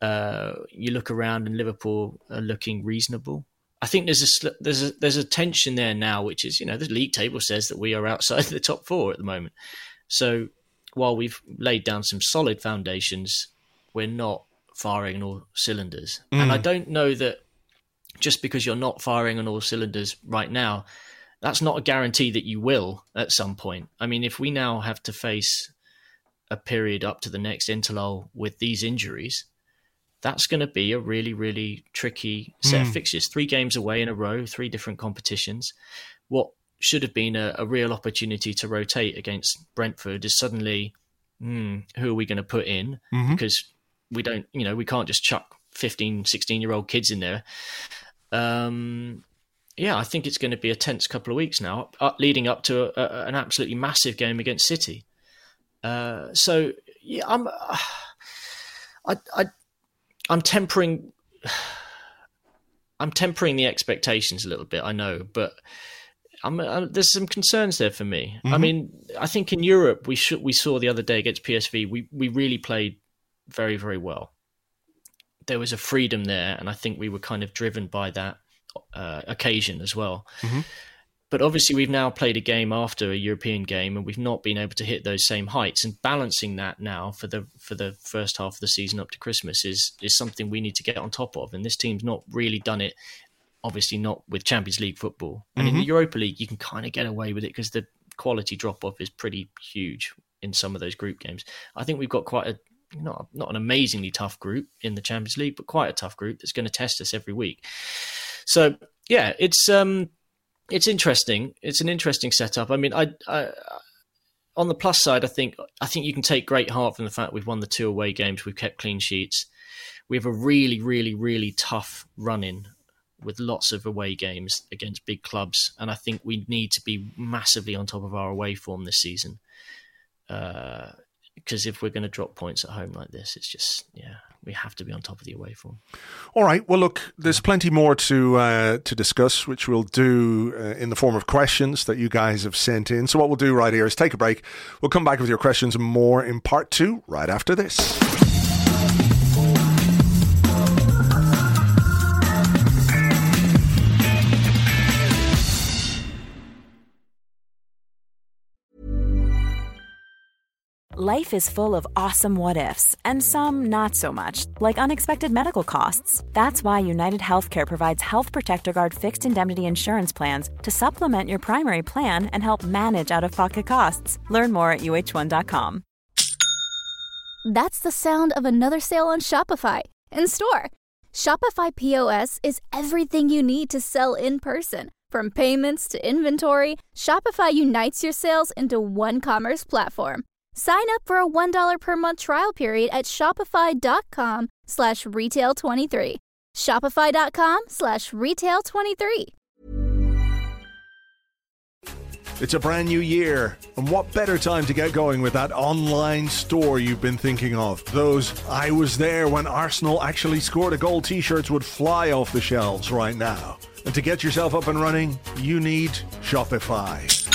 B: Uh, you look around and Liverpool are looking reasonable. I think there's a there's a there's a tension there now, which is you know the league table says that we are outside *laughs* the top four at the moment. So while we've laid down some solid foundations, we're not firing all cylinders. And I don't know that just because you're not firing on all cylinders right now, that's not a guarantee that you will at some point. I mean, if we now have to face a period up to the next interlull with these injuries, that's going to be a really, really tricky set of fixtures. Three games away in a row, three different competitions. What should have been a, a real opportunity to rotate against Brentford is suddenly, hmm, who are we going to put in? Because we don't, you know, we can't just chuck 15, 16 year old kids in there. Um, yeah, I think it's going to be a tense couple of weeks now, up, leading up to a, a, an absolutely massive game against City. Uh, so yeah, I'm, *sighs* I, I, I'm tempering, *sighs* I'm tempering the expectations a little bit. I know, but I'm, i there's some concerns there for me. I mean, I think in Europe we should, we saw the other day against PSV, we we really played very very well. There was a freedom there, and I think we were kind of driven by that uh, occasion as well. But obviously, we've now played a game after a European game, and we've not been able to hit those same heights. And balancing that now for the for the first half of the season up to Christmas is is something we need to get on top of. And this team's not really done it. Obviously, not with Champions League football, and in the Europa League, you can kind of get away with it because the quality drop off is pretty huge in some of those group games. I think we've got quite a not not an amazingly tough group in the Champions League, but quite a tough group that's going to test us every week. So yeah, it's um it's interesting. It's an interesting setup. I mean, I, I on the plus side, I think I think you can take great heart from the fact we've won the two away games. We've kept clean sheets. We have a really, really, really tough run in with lots of away games against big clubs, and I think we need to be massively on top of our away form this season. Because if we're going to drop points at home like this, it's just yeah, we have to be on top of the away form.
A: All right. Well, look, there's plenty more to uh, to discuss, which we'll do uh, in the form of questions that you guys have sent in. So what we'll do right here is take a break. We'll come back with your questions and more in part two right after this.
C: Life is full of awesome what ifs, and some not so much, like unexpected medical costs. That's why United Healthcare provides Health Protector Guard fixed indemnity insurance plans to supplement your primary plan and help manage out of pocket costs. Learn more at uh1.com.
D: That's the sound of another sale on Shopify in store. Shopify POS is everything you need to sell in person. From payments to inventory, Shopify unites your sales into one commerce platform. Sign up for a $1 per month trial period at shopify.com slash retail23. Shopify.com slash retail23.
A: It's a brand new year, and what better time to get going with that online store you've been thinking of? Those I was there when Arsenal actually scored a goal t shirts would fly off the shelves right now. And to get yourself up and running, you need Shopify.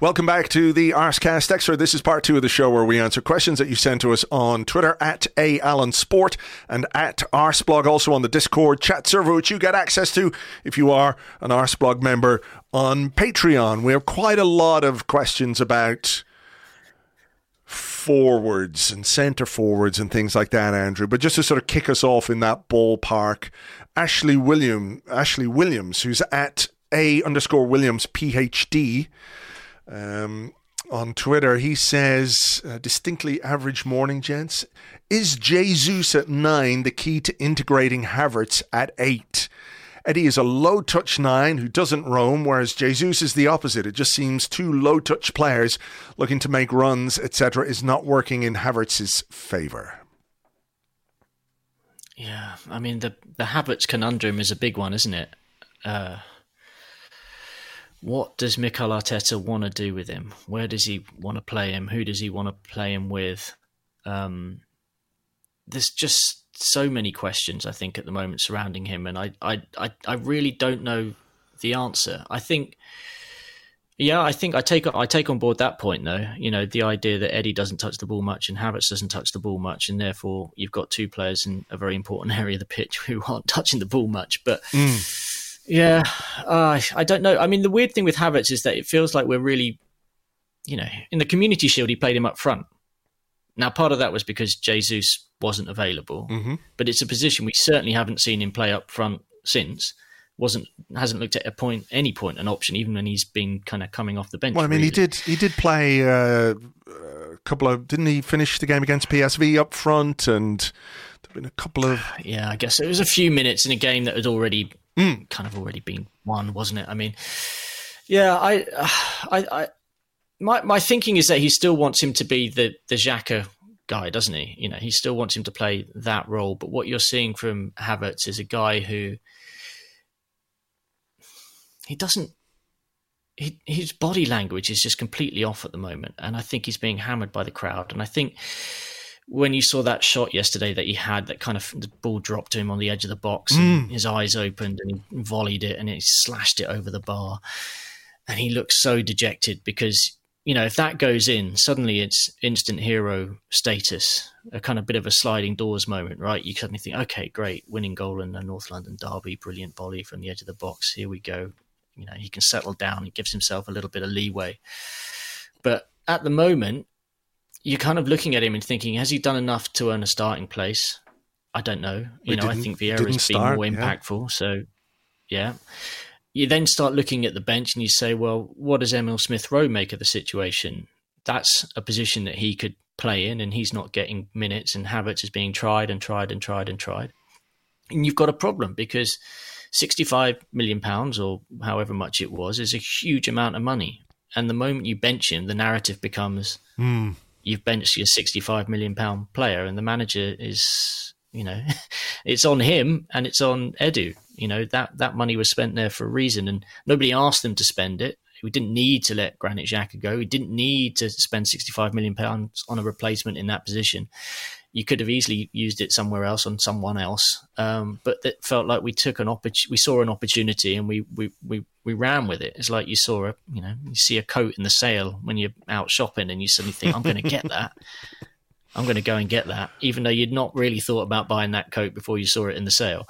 A: Welcome back to the Arsecast Extra. This is part two of the show where we answer questions that you send to us on Twitter at A Sport and at Arseblog, also on the Discord chat server, which you get access to if you are an Arseblog member on Patreon. We have quite a lot of questions about forwards and centre forwards and things like that, Andrew. But just to sort of kick us off in that ballpark, Ashley William, Ashley Williams, who's at A underscore Williams PhD um, on Twitter. He says, uh, distinctly average morning, gents. Is Jesus at nine the key to integrating Havertz at eight? Eddie is a low touch nine who doesn't roam, whereas Jesus is the opposite. It just seems two low touch players looking to make runs, etc., is not working in Havertz's favour.
B: Yeah, I mean the the Havertz conundrum is a big one, isn't it? Uh, what does Mikel Arteta want to do with him? Where does he want to play him? Who does he want to play him with? Um, there's just so many questions I think at the moment surrounding him, and I, I, I, I really don't know the answer. I think, yeah, I think I take I take on board that point though. You know, the idea that Eddie doesn't touch the ball much and Havertz doesn't touch the ball much, and therefore you've got two players in a very important *laughs* area of the pitch who aren't touching the ball much, but. Mm yeah, uh, I don't know. I mean, the weird thing with Havertz is that it feels like we're really, you know, in the Community Shield, he played him up front. Now, part of that was because Jesus wasn't available, mm-hmm. but it's a position we certainly haven't seen him play up front since. wasn't hasn't looked at a point any point an option, even when he's been kind of coming off the bench.
A: Well, I mean,
B: really.
A: he did he did play uh, a couple of didn't he finish the game against PSV up front and there've been a couple of *sighs*
B: yeah, I guess it was a few minutes in a game that had already mm. kind of already been won, wasn't it? I mean, yeah, I, *sighs* I, I, my my thinking is that he still wants him to be the the Xhaka guy, doesn't he? You know, he still wants him to play that role. But what you're seeing from Havertz is a guy who he doesn't. He, his body language is just completely off at the moment, and I think he's being hammered by the crowd. And I think when you saw that shot yesterday that he had, that kind of the ball dropped to him on the edge of the box, and mm. his eyes opened, and he volleyed it, and he slashed it over the bar, and he looked so dejected because you know if that goes in, suddenly it's instant hero status, a kind of bit of a sliding doors moment, right? You suddenly think, okay, great, winning goal in the North London derby, brilliant volley from the edge of the box. Here we go. You know, he can settle down. He gives himself a little bit of leeway, but at the moment you're kind of looking at him and thinking, has he done enough to earn a starting place? I don't know. You we know, I think Vieira's been more impactful. Yeah. So, yeah. You then start looking at the bench and you say, well, what does Emil Smith Rowe make of the situation? That's a position that he could play in, and he's not getting minutes, and Havertz is being tried and tried and tried and tried. And you've got a problem because 65 million pounds or however much it was is a huge amount of money. And the moment you bench him, the narrative becomes. Mm you've benched your 65 million pound player and the manager is you know *laughs* it's on him and it's on edu. You know that that money was spent there for a reason and nobody asked them to spend it. We didn't need to let Granit Xhaka go. We didn't need to spend 65 million pounds on a replacement in that position you could have easily used it somewhere else on someone else. Um, but it felt like we took an opportunity, we saw an opportunity and we, we, we, we ran with it. It's like you saw a, you know, you see a coat in the sale when you're out shopping and you suddenly think, I'm going to get *laughs* that. I'm going to go and get that, even though you'd not really thought about buying that coat before you saw it in the sale.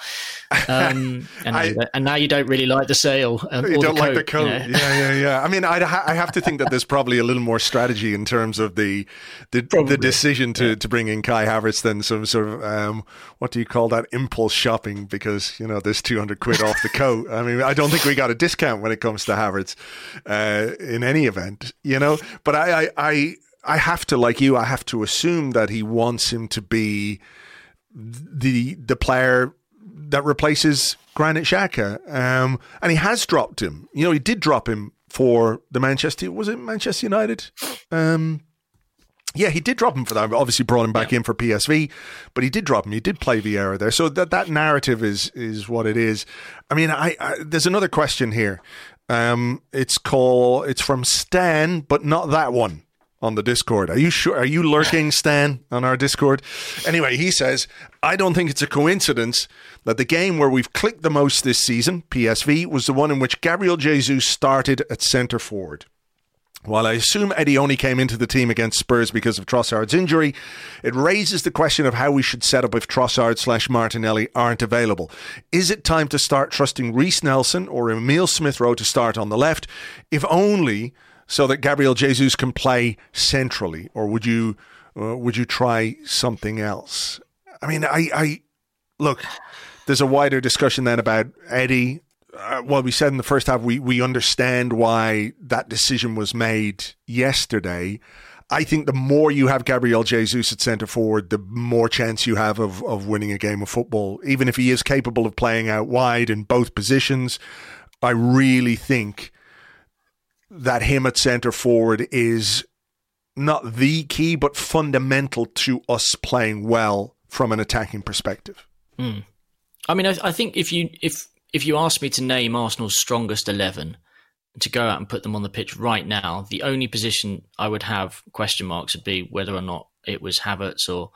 B: Um, *laughs* and, I, now and, now you don't really like the sale.
A: Um, you don't the like the coat. You know? Yeah, yeah, yeah. I mean, I'd ha- I have to think that there's probably a little more strategy in terms of the the, the decision to, yeah. to bring in Kai Havertz than some sort of um, what do you call that impulse shopping because you know there's 200 quid off the *laughs* coat. I mean, I don't think we got a discount when it comes to Havertz uh, in any event, you know. But I, I, I I have to, like you, I have to assume that he wants him to be the the player that replaces Granit Xhaka. Um, and he has dropped him. You know, he did drop him for the Manchester, was it Manchester United? Um, yeah, he did drop him for that. Obviously, brought him back yeah. in for PSV, but he did drop him. He did play Vieira there, so that that narrative is is what it is. I mean, I, I there's another question here. Um, it's called it's from Stan, but not that one on the Discord. Are you sure? Are you lurking, *laughs* Stan, on our Discord? Anyway, he says, I don't think it's a coincidence that the game where we've clicked the most this season, PSV, was the one in which Gabriel Jesus started at centre forward. While I assume Eddie only came into the team against Spurs because of Trossard's injury, it raises the question of how we should set up if Trossard slash Martinelli aren't available. Is it time to start trusting Reiss Nelson or Emil Smith Rowe to start on the left, if only so that Gabriel Jesus can play centrally, or would you uh, would you try something else? I mean, I, I look. There's a wider discussion then about Eddie uh, well, we said in the first half, we, we understand why that decision was made yesterday. I think the more you have Gabriel Jesus at centre forward, the more chance you have of, of winning a game of football. Even if he is capable of playing out wide in both positions, I really think that him at centre forward is not the key, but fundamental to us playing well from an attacking perspective.
B: Mm. I mean, I, I, think if you if if you ask me to name Arsenal's strongest 11, to go out and put them on the pitch right now, the only position I would have question marks would be whether or not it was Havertz or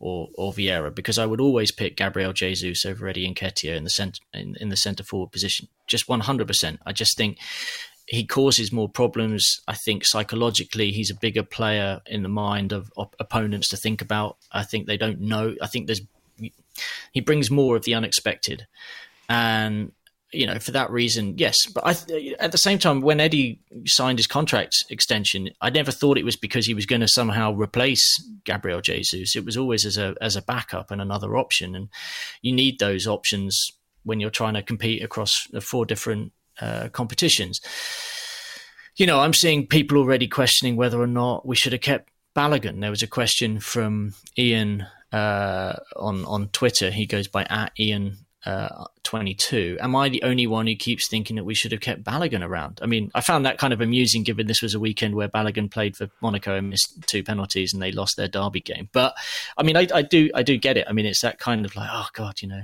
B: or, or Vieira, because I would always pick Gabriel Jesus over Eddie Nketiah in the center in, in the centre forward position. Just one hundred percent. I just think he causes more problems. I think psychologically he's a bigger player in the mind of, of opponents to think about. I think they don't know. I think there's he brings more of the unexpected and you know for that reason yes but I, at the same time when eddie signed his contract extension i never thought it was because he was going to somehow replace gabriel jesus it was always as a as a backup and another option and you need those options when you're trying to compete across four different uh, competitions you know i'm seeing people already questioning whether or not we should have kept balogun there was a question from ian uh, on on Twitter. He goes by at Ian uh, 22. Am I the only one who keeps thinking that we should have kept Balogun around? I mean, I found that kind of amusing given this was a weekend where Balogun played for Monaco and missed two penalties and they lost their derby game. But I mean, I, I do, I do get it. I mean, it's that kind of like, oh God, you know,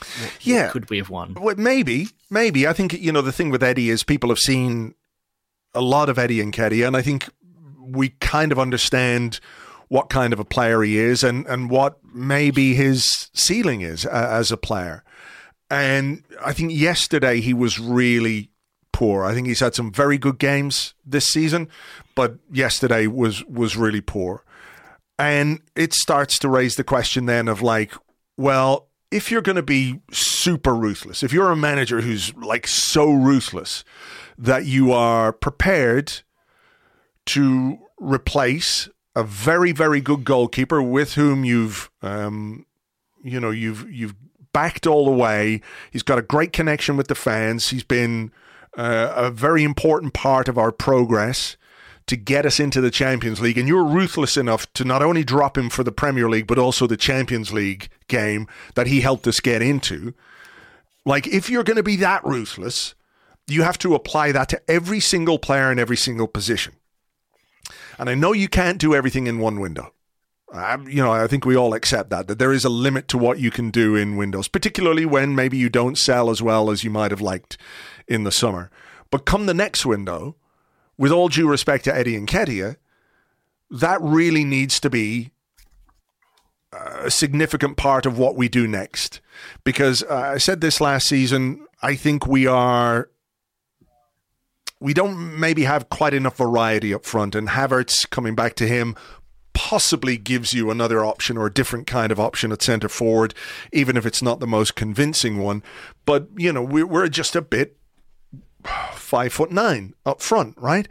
B: what, yeah, what could we have won?
A: Well, maybe, maybe. I think you know the thing with Eddie is people have seen a lot of Eddie and Nketiah, and I think we kind of understand what kind of a player he is and and what maybe his ceiling is uh, as a player. And I think yesterday he was really poor. I think he's had some very good games this season, but yesterday was was really poor. And it starts to raise the question then of like, well, if you're going to be super ruthless, if you're a manager who's like so ruthless that you are prepared to replace a very very good goalkeeper with whom you've um, you know you've you've backed all the way. He's got a great connection with the fans. He's been uh, a very important part of our progress to get us into the Champions League. And you're ruthless enough to not only drop him for the Premier League, but also the Champions League game that he helped us get into. Like, if you're going to be that ruthless, you have to apply that to every single player in every single position. And I know you can't do everything in one window. I, you know, I think we all accept that that there is a limit to what you can do in Windows, particularly when maybe you don't sell as well as you might have liked in the summer. But come the next window, with all due respect to Eddie Nketiah, that really needs to be a significant part of what we do next. Because uh, I said this last season, I think we are we don't maybe have quite enough variety up front. And Havertz coming back to him possibly gives you another option or a different kind of option at centre forward, even if it's not the most convincing one. But, you know, we're just a bit five foot nine up front, right?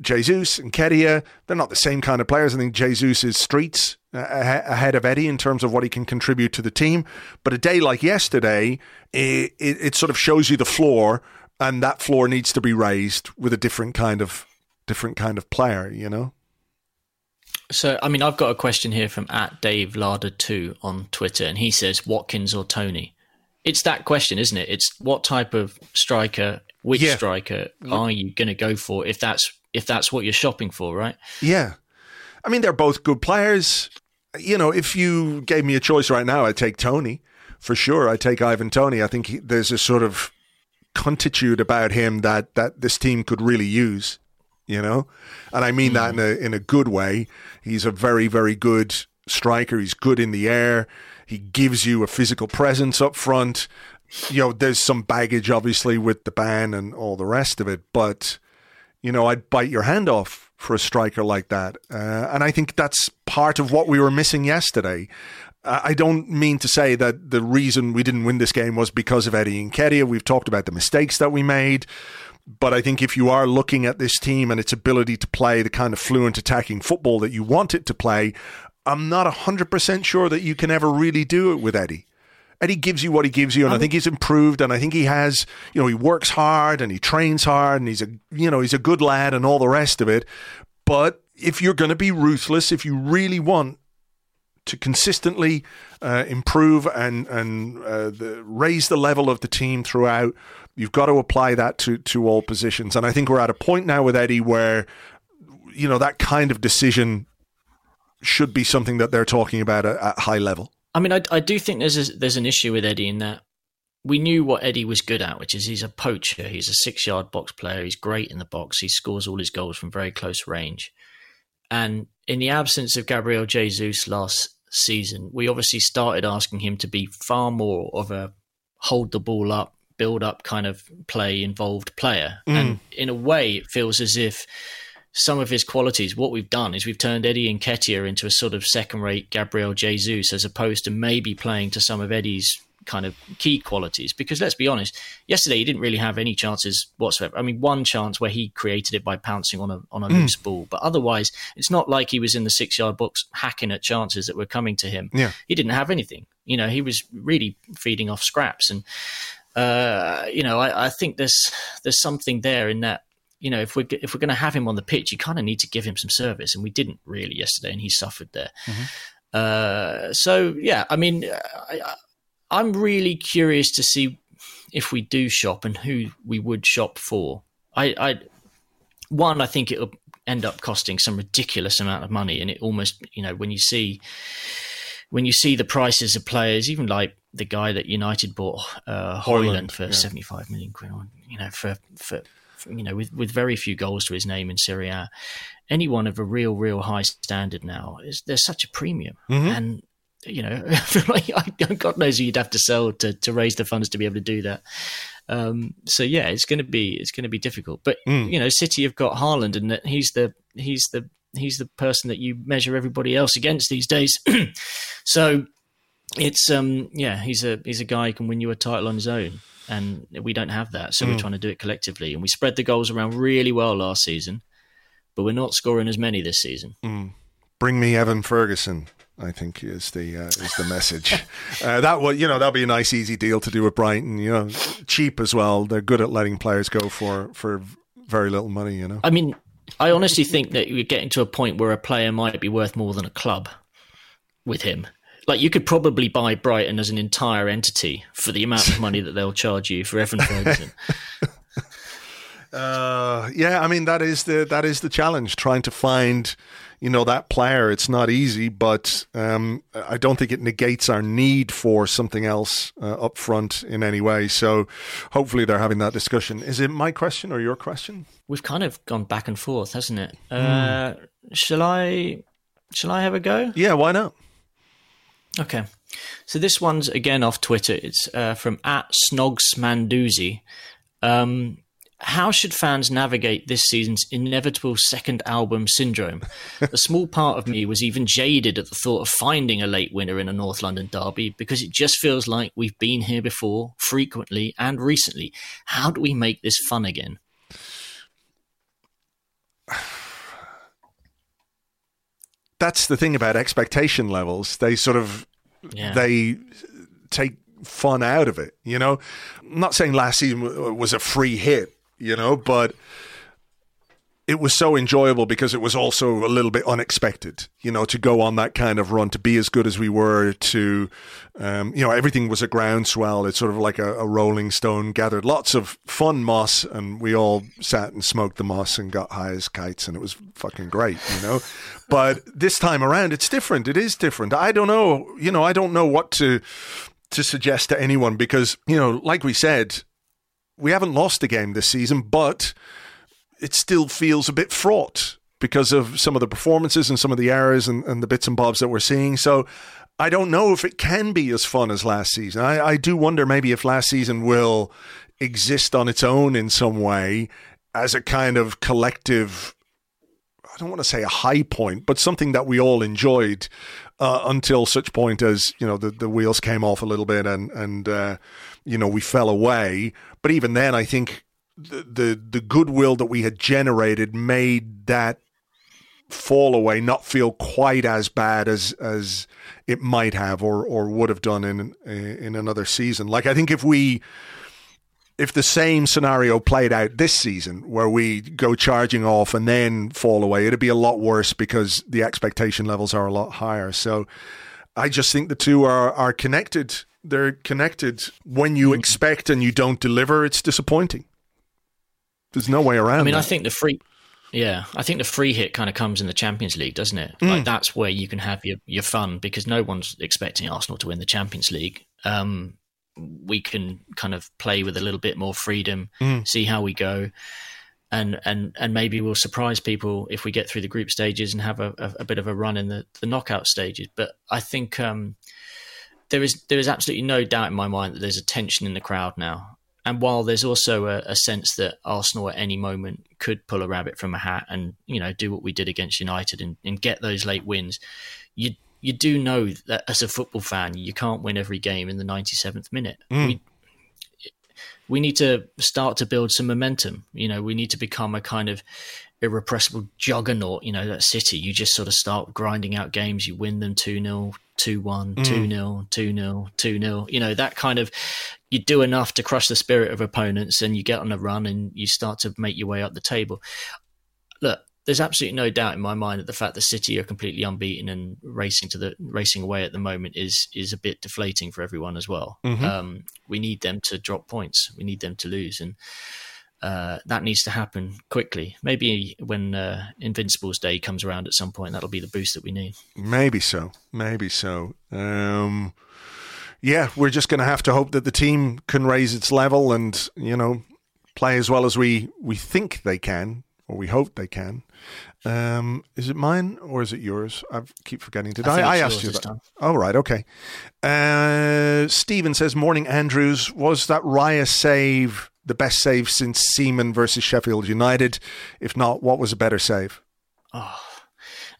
A: Jesus and Nketiah, they're not the same kind of players. I think Jesus is streets uh, ahead of Eddie in terms of what he can contribute to the team. But a day like yesterday, it, it, it sort of shows you the floor, and that floor needs to be raised with a different kind of different kind of player, you know?
B: So, I mean, I've got a question here from at Dave Larder two on Twitter, and he says Watkins or Tony. it's that question, isn't it? It's what type of striker, which
A: Yeah.
B: striker are you going to go for if that's if that's what you're shopping for, right?
A: Yeah. I mean, they're both good players. You know, if you gave me a choice right now, I'd take Tony for sure. I'd take Ivan Tony. I think he, there's a sort of contitude about him that, that this team could really use, you know? And I mean that in mm-hmm. a, in a good way. He's a very, very good striker. He's good in the air. He gives you a physical presence up front. You know, there's some baggage, obviously, with the ban and all the rest of it, but you know, I'd bite your hand off for a striker like that. Uh, and I think that's part of what we were missing yesterday. Uh, I don't mean to say that the reason we didn't win this game was because of Eddie Nketiah. We've talked about the mistakes that we made. But I think if you are looking at this team and its ability to play the kind of fluent attacking football that you want it to play, I'm not 100% sure that you can ever really do it with Eddie. Eddie gives you what he gives you, and I think he's improved, and I think he has, you know, he works hard and he trains hard, and he's a, you know, he's a good lad and all the rest of it. But if you're going to be ruthless, if you really want to consistently uh, improve and and uh, the, raise the level of the team throughout, you've got to apply that to to all positions. And I think we're at a point now with Eddie where, you know, that kind of decision should be something that they're talking about at, at high level.
B: I mean, I, I do think there's a, there's an issue with Eddie in that we knew what Eddie was good at, which is he's a poacher. He's a six yard box player. He's great in the box. He scores all his goals from very close range. And in the absence of Gabriel Jesus last season, we obviously started asking him to be far more of a hold the ball up, build up kind of play involved player. Mm. And in a way, it feels as if some of his qualities, what we've done is we've turned Eddie Nketiah into a sort of second rate Gabriel Jesus as opposed to maybe playing to some of Eddie's kind of key qualities. Because let's be honest, yesterday he didn't really have any chances whatsoever. I mean, one chance where he created it by pouncing on a on a loose ball, but otherwise it's not like he was in the six yard box hacking at chances that were coming to him.
A: Yeah.
B: He didn't have anything. You know, he was really feeding off scraps and uh, you know, I, I think there's there's something there in that. You know, if we're if we're going to have him on the pitch, you kind of need to give him some service, and we didn't really yesterday, and he suffered there. Uh, so yeah, I mean, I, I- I'm really curious to see if we do shop and who we would shop for. I, I one, I think it'll end up costing some ridiculous amount of money, and it almost, you know, when you see when you see the prices of players, even like the guy that United bought, uh,
A: Højlund,
B: Højlund for
A: yeah.
B: 75 million quid, on, you know, for, for, you know, with, with very few goals to his name in Serie A, anyone of a real, real high standard now is there's such a premium, and you know, I *laughs* feel like I, God knows who you'd have to sell to to raise the funds to be able to do that. Um, so yeah, it's going to be it's going to be difficult. But you know, City have got Haaland, and that he's the he's the he's the person that you measure everybody else against these days. *clears throat* so it's um yeah, he's a he's a guy who can win you a title on his own, and we don't have that. So we're trying to do it collectively, and we spread the goals around really well last season, but we're not scoring as many this season.
A: Bring me Evan Ferguson. I think is the uh, is the message. *laughs* uh, that will you know that'll be a nice easy deal to do with Brighton. You know, cheap as well. They're good at letting players go for for very little money. You know.
B: I mean, I honestly think that you're getting to a point where a player might be worth more than a club with him. Like you could probably buy Brighton as an entire entity for the amount of money that they'll charge you for Evan Ferguson. *laughs*
A: Uh, yeah, I mean that is the that is the challenge. Trying to find, you know, that player. It's not easy, but um, I don't think it negates our need for something else uh, up front in any way. So, hopefully, they're having that discussion. Is it my question or your question?
B: We've kind of gone back and forth, hasn't it? Uh, shall I? Shall I have a go?
A: Yeah, why not?
B: Okay. So this one's again off Twitter. It's uh, from at Snogsmanduzi. Um, how should fans navigate this season's inevitable second album syndrome? a small part of me was even jaded at the thought of finding a late winner in a North London derby because it just feels like we've been here before, frequently and recently. How do we make this fun again?
A: That's the thing about expectation levels. They sort of
B: Yeah.
A: they take fun out of it. You know, I'm not saying last season was a free hit. You know, but it was so enjoyable because it was also a little bit unexpected, you know, to go on that kind of run, to be as good as we were, to, um, you know, everything was a groundswell. It's sort of like a, a, rolling stone gathered lots of fun moss, and we all sat and smoked the moss and got high as kites, and it was fucking great, you know. *laughs* but this time around, it's different. It is different. I don't know, you know, I don't know what to to suggest to anyone because, you know, like we said, we haven't lost a game this season, but it still feels a bit fraught because of some of the performances and some of the errors and, and the bits and bobs that we're seeing. So I don't know if it can be as fun as last season. I, I do wonder maybe if last season will exist on its own in some way as a kind of collective I don't want to say a high point, but something that we all enjoyed uh, until such point as you know the, the wheels came off a little bit and and uh, you know we fell away. But even then, I think the, the the goodwill that we had generated made that fall away not feel quite as bad as as it might have or or would have done in in another season. Like I think if we if the same scenario played out this season where we go charging off and then fall away, it'd be a lot worse because the expectation levels are a lot higher. So I just think the two are are connected. They're connected. When you mm-hmm. expect and you don't deliver, it's disappointing. There's no way around. I
B: mean,
A: that.
B: I think the free, yeah, I think the free hit kind of comes in the Champions League, doesn't it? Mm. Like that's where you can have your your fun because no one's expecting Arsenal to win the Champions League. Um, we can kind of play with a little bit more freedom, mm. see how we go. And, and and maybe we'll surprise people if we get through the group stages and have a, a, a bit of a run in the, the knockout stages. But I think um, there is there is absolutely no doubt in my mind that there's a tension in the crowd now and while there's also a, a, sense that Arsenal at any moment could pull a rabbit from a hat and you know do what we did against United and, and get those late wins, you you do know that as a football fan you can't win every game in the 97th minute. Mm. We we need to start to build some momentum. You know, we need to become a kind of irrepressible juggernaut. You know, that City, you just sort of start grinding out games. You win them 2 0, 2 1, 2 0, 2 0, 2 0. You know, that kind of, you do enough to crush the spirit of opponents and you get on a run and you start to make your way up the table. Look, there's absolutely no doubt in my mind that the fact that City are completely unbeaten and racing to the racing away at the moment is is a bit deflating for everyone as well. Mm-hmm. Um, we need them to drop points. We need them to lose, and uh, that needs to happen quickly. Maybe when uh, Invincibles Day comes around at some point, that'll be the boost that we need.
A: Maybe so. Maybe so. Um, yeah, we're just going to have to hope that the team can raise its level and you know play as well as we we think they can or we hope they can. Um, is it mine or is it yours? I keep forgetting. Did I? I, I asked you that. Oh, right. Okay. Uh, Stephen says, Morning, Andrews. Was that Raya save the best save since Seaman versus Sheffield United? If not, what was a better save?
B: Oh,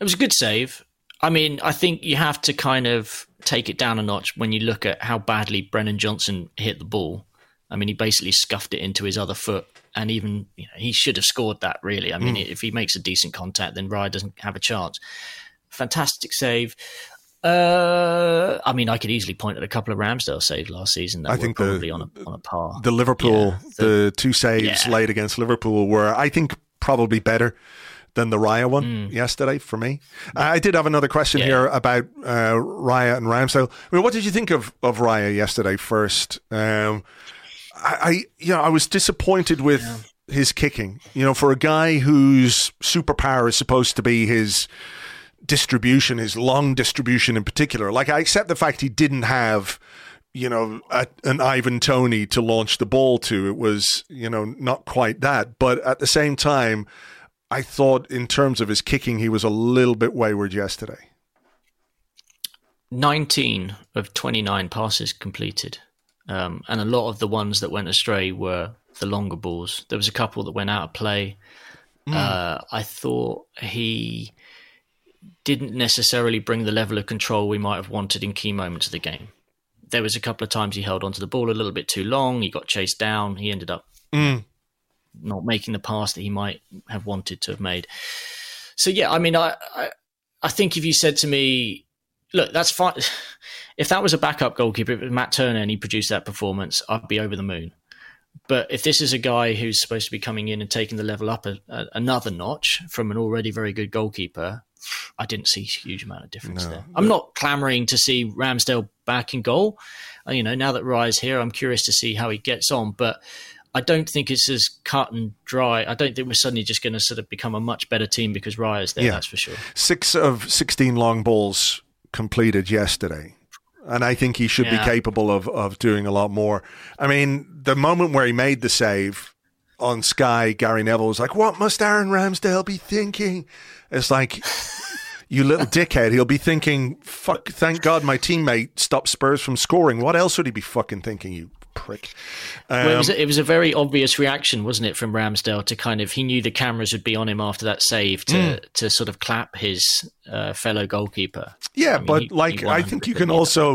B: it was a good save. I mean, I think you have to kind of take it down a notch when you look at how badly Brennan Johnson hit the ball. I mean, he basically scuffed it into his other foot, and even you know, he should have scored that. Really, I mean, mm. if he makes a decent contact, then Raya doesn't have a chance. Fantastic save. Uh, I mean, I could easily point at a couple of Ramsdale saves last season that I were think probably the, on a on a par.
A: The Liverpool, yeah, the, the, two saves yeah. laid against Liverpool were, I think, probably better than the Raya one mm. yesterday for me. I did have another question yeah. here about uh, Raya and Ramsdale. I mean, what did you think of of Raya yesterday? First, um, I, I, you know I was disappointed with. His kicking, you know, for a guy whose superpower is supposed to be his distribution, his long distribution in particular. Like I accept the fact he didn't have, you know, a, an Ivan Toney to launch the ball to. It was, you know, not quite that. But at the same time, I thought in terms of his kicking, he was a little bit wayward yesterday.
B: 19 of 29 passes completed. Um, and a lot of the ones that went astray were the longer balls. There was a couple that went out of play. Mm. Uh, I thought he didn't necessarily bring the level of control we might have wanted in key moments of the game. There was a couple of times he held onto the ball a little bit too long. He got chased down. He ended up mm. Not making the pass that he might have wanted to have made. So yeah, I mean, I, I, I think if you said to me, "Look, that's fine," *sighs* if that was a backup goalkeeper, if it was Matt Turner and he produced that performance, I'd be over the moon. but if this is a guy who's supposed to be coming in and taking the level up a, a, another notch from an already very good goalkeeper, I didn't see a huge amount of difference
A: No,
B: there. I'm not clamoring to see Ramsdale back in goal. Uh, You know, now that Raya's here, I'm curious to see how he gets on, but I don't think it's as cut and dry. I don't think we're suddenly just going to sort of become a much better team because Raya's there.
A: Yeah.
B: That's for sure.
A: Six of 16 long balls completed yesterday. And I think he should
B: Yeah.
A: be capable of, of doing a lot more. I mean, the moment where he made the save on Sky, Gary Neville was like, What must Aaron Ramsdale be thinking? It's like, you little dickhead. He'll be thinking, Fuck, thank God my teammate stopped Spurs from scoring. What else would he be fucking thinking, you prick?
B: Well, it was
A: Um,
B: it was a very obvious reaction, wasn't it, from Ramsdale to kind of he knew the cameras would be on him after that save to
A: Mm.
B: to sort of clap his uh, fellow goalkeeper.
A: Yeah,
B: I mean,
A: but
B: he-
A: like
B: he
A: I think you can also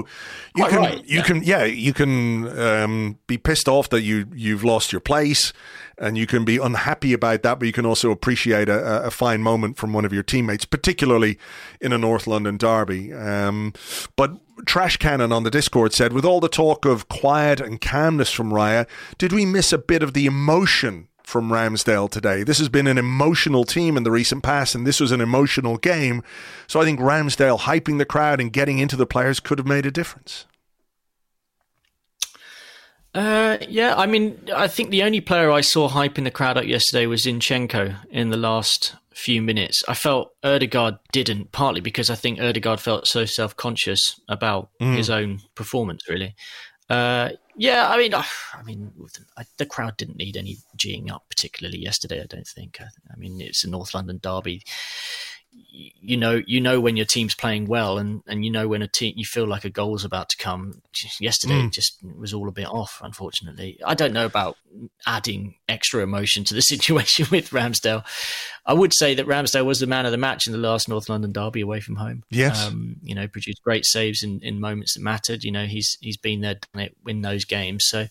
A: you
B: Quite
A: can
B: right,
A: you
B: yeah.
A: can yeah you can um, be pissed off that you you've lost your place and you can be unhappy about that, but you can also appreciate a, a- a fine moment from one of your teammates, particularly in a North London derby. Um, but Trash Cannon on the Discord said, with all the talk of quiet and calmness from Raya, did we miss a bit of the emotion? From Ramsdale today. This has been an emotional team in the recent past, and this was an emotional game. So I think Ramsdale hyping the crowd and getting into the players could have made a difference.
B: Uh, yeah, I mean, I think the only player I saw hyping the crowd up yesterday was Zinchenko in the last few minutes. I felt Odegaard didn't, partly because I think Odegaard felt so self conscious about his own performance. Really, uh, yeah. I mean, I, I mean, I, the crowd didn't need any geeing up particularly yesterday. I don't think. I, I mean, it's a North London derby. You know, you know when your team's playing well, and, and you know when a team you feel like a goal's about to come. Yesterday, it just was all a bit off. Unfortunately, I don't know about adding extra emotion to the *laughs* situation with Ramsdale. I would say that Ramsdale was the man of the match in the last North London derby away from home.
A: Yes.
B: um, you know, produced great saves in, in moments that mattered. You know, he's he's been there, done it, win those games. So,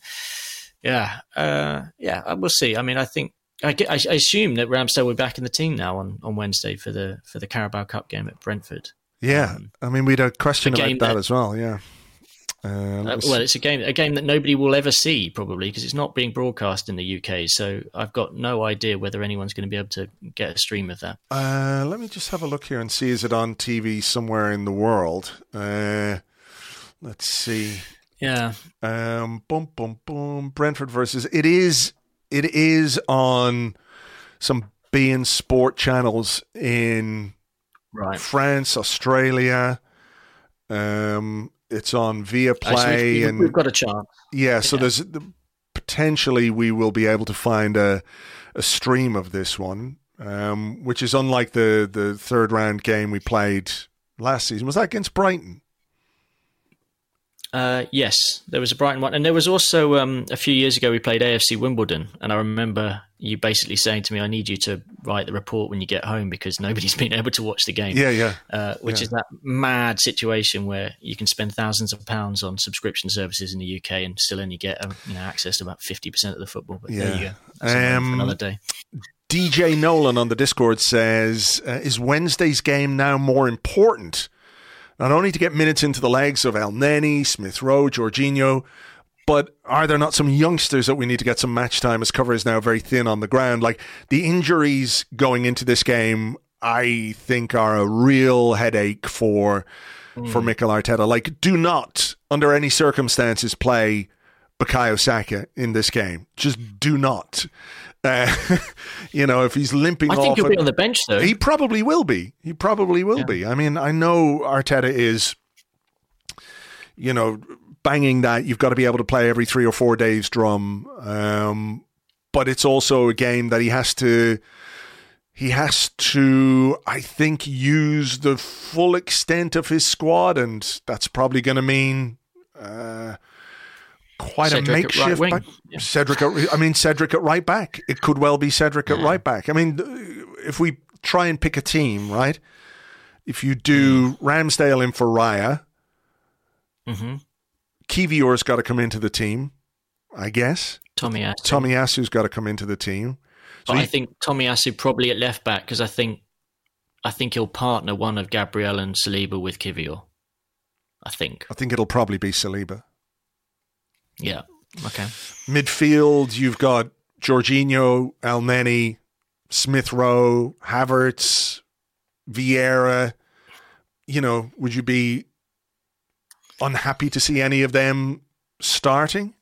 B: yeah, uh, yeah, uh, we'll see. I mean, I think. I, I assume that Ramsdale will be back in the team now on, on Wednesday for the for the Carabao Cup game at Brentford.
A: Yeah, I mean, we had a question
B: a
A: about that,
B: that-
A: as well. Yeah. Uh,
B: Uh, well, it's a game a game that nobody will ever see probably because it's not being broadcast in the UK. So I've got no idea whether anyone's going to be able to get a stream of that.
A: Uh, let me just have a look here and see is it on TV somewhere in the world. Uh, let's see.
B: Yeah,
A: Um, boom, boom, boom. Brentford versus it is it is on some beIN Sport channels in
B: right.
A: France, Australia. Um, it's on
B: Viaplay
A: and
B: we've got a chance.
A: Yeah, so
B: Yeah.
A: there's potentially we will be able to find a a stream of this one, um, which is unlike the the third round game we played last season. Was that against Brighton?
B: Uh, yes, there was a Brighton one, and there was also um, a few years ago we played AFC Wimbledon, and I remember you basically saying to me, "I need you to write the report when you get home because nobody's *laughs* been able to watch the game."
A: Yeah, yeah,
B: uh, which
A: Yeah.
B: is that mad situation where you can spend thousands of pounds on subscription services in the UK and still only get um, you know access to about fifty percent of the football. But there you go.
A: Um,
B: another day.
A: DJ Nolan on the Discord says, uh, "Is Wednesday's game now more important? Not only to get minutes into the legs of Elneny, Smith Rowe, Jorginho." But are there not some youngsters that we need to get some match time as cover is now very thin on the ground? Like the injuries going into this game, I think are a real headache for for hmm. Mikel Arteta. Like, do not, under any circumstances, play Bukayo Saka in this game. Just do not. Uh, *laughs* you know, if he's limping
B: I think he'll
A: at-
B: be on the bench though.
A: he probably will be. He probably will
B: Yeah.
A: be. I mean, I know Arteta is, you know, banging that you've got to be able to play every three or four days drum. Um, but it's also a game that he has to. He has to, I think, use the full extent of his squad, and that's probably going to mean uh, quite
B: Cedric
A: a makeshift.
B: right
A: back-
B: Yeah.
A: Cedric, at, I mean Cedric at right back. It could well be Cedric at right back. I mean, if we try and pick a team, right? If you do
B: Hmm.
A: Ramsdale in for Raya,
B: hmm
A: Kiwior's got to come into the team, I guess.
B: Tomiyasu.
A: Tommy Asu's got to come into the team. So
B: but I think Tomiyasu probably at left back because I think I think he'll partner one of Gabriel and Saliba with Kiwior. I think.
A: I think it'll probably be Saliba.
B: Yeah. Okay.
A: Midfield, you've got Jorginho, Elneny, Smith Rowe, Havertz, Vieira. You know, would you be unhappy to see any of them starting?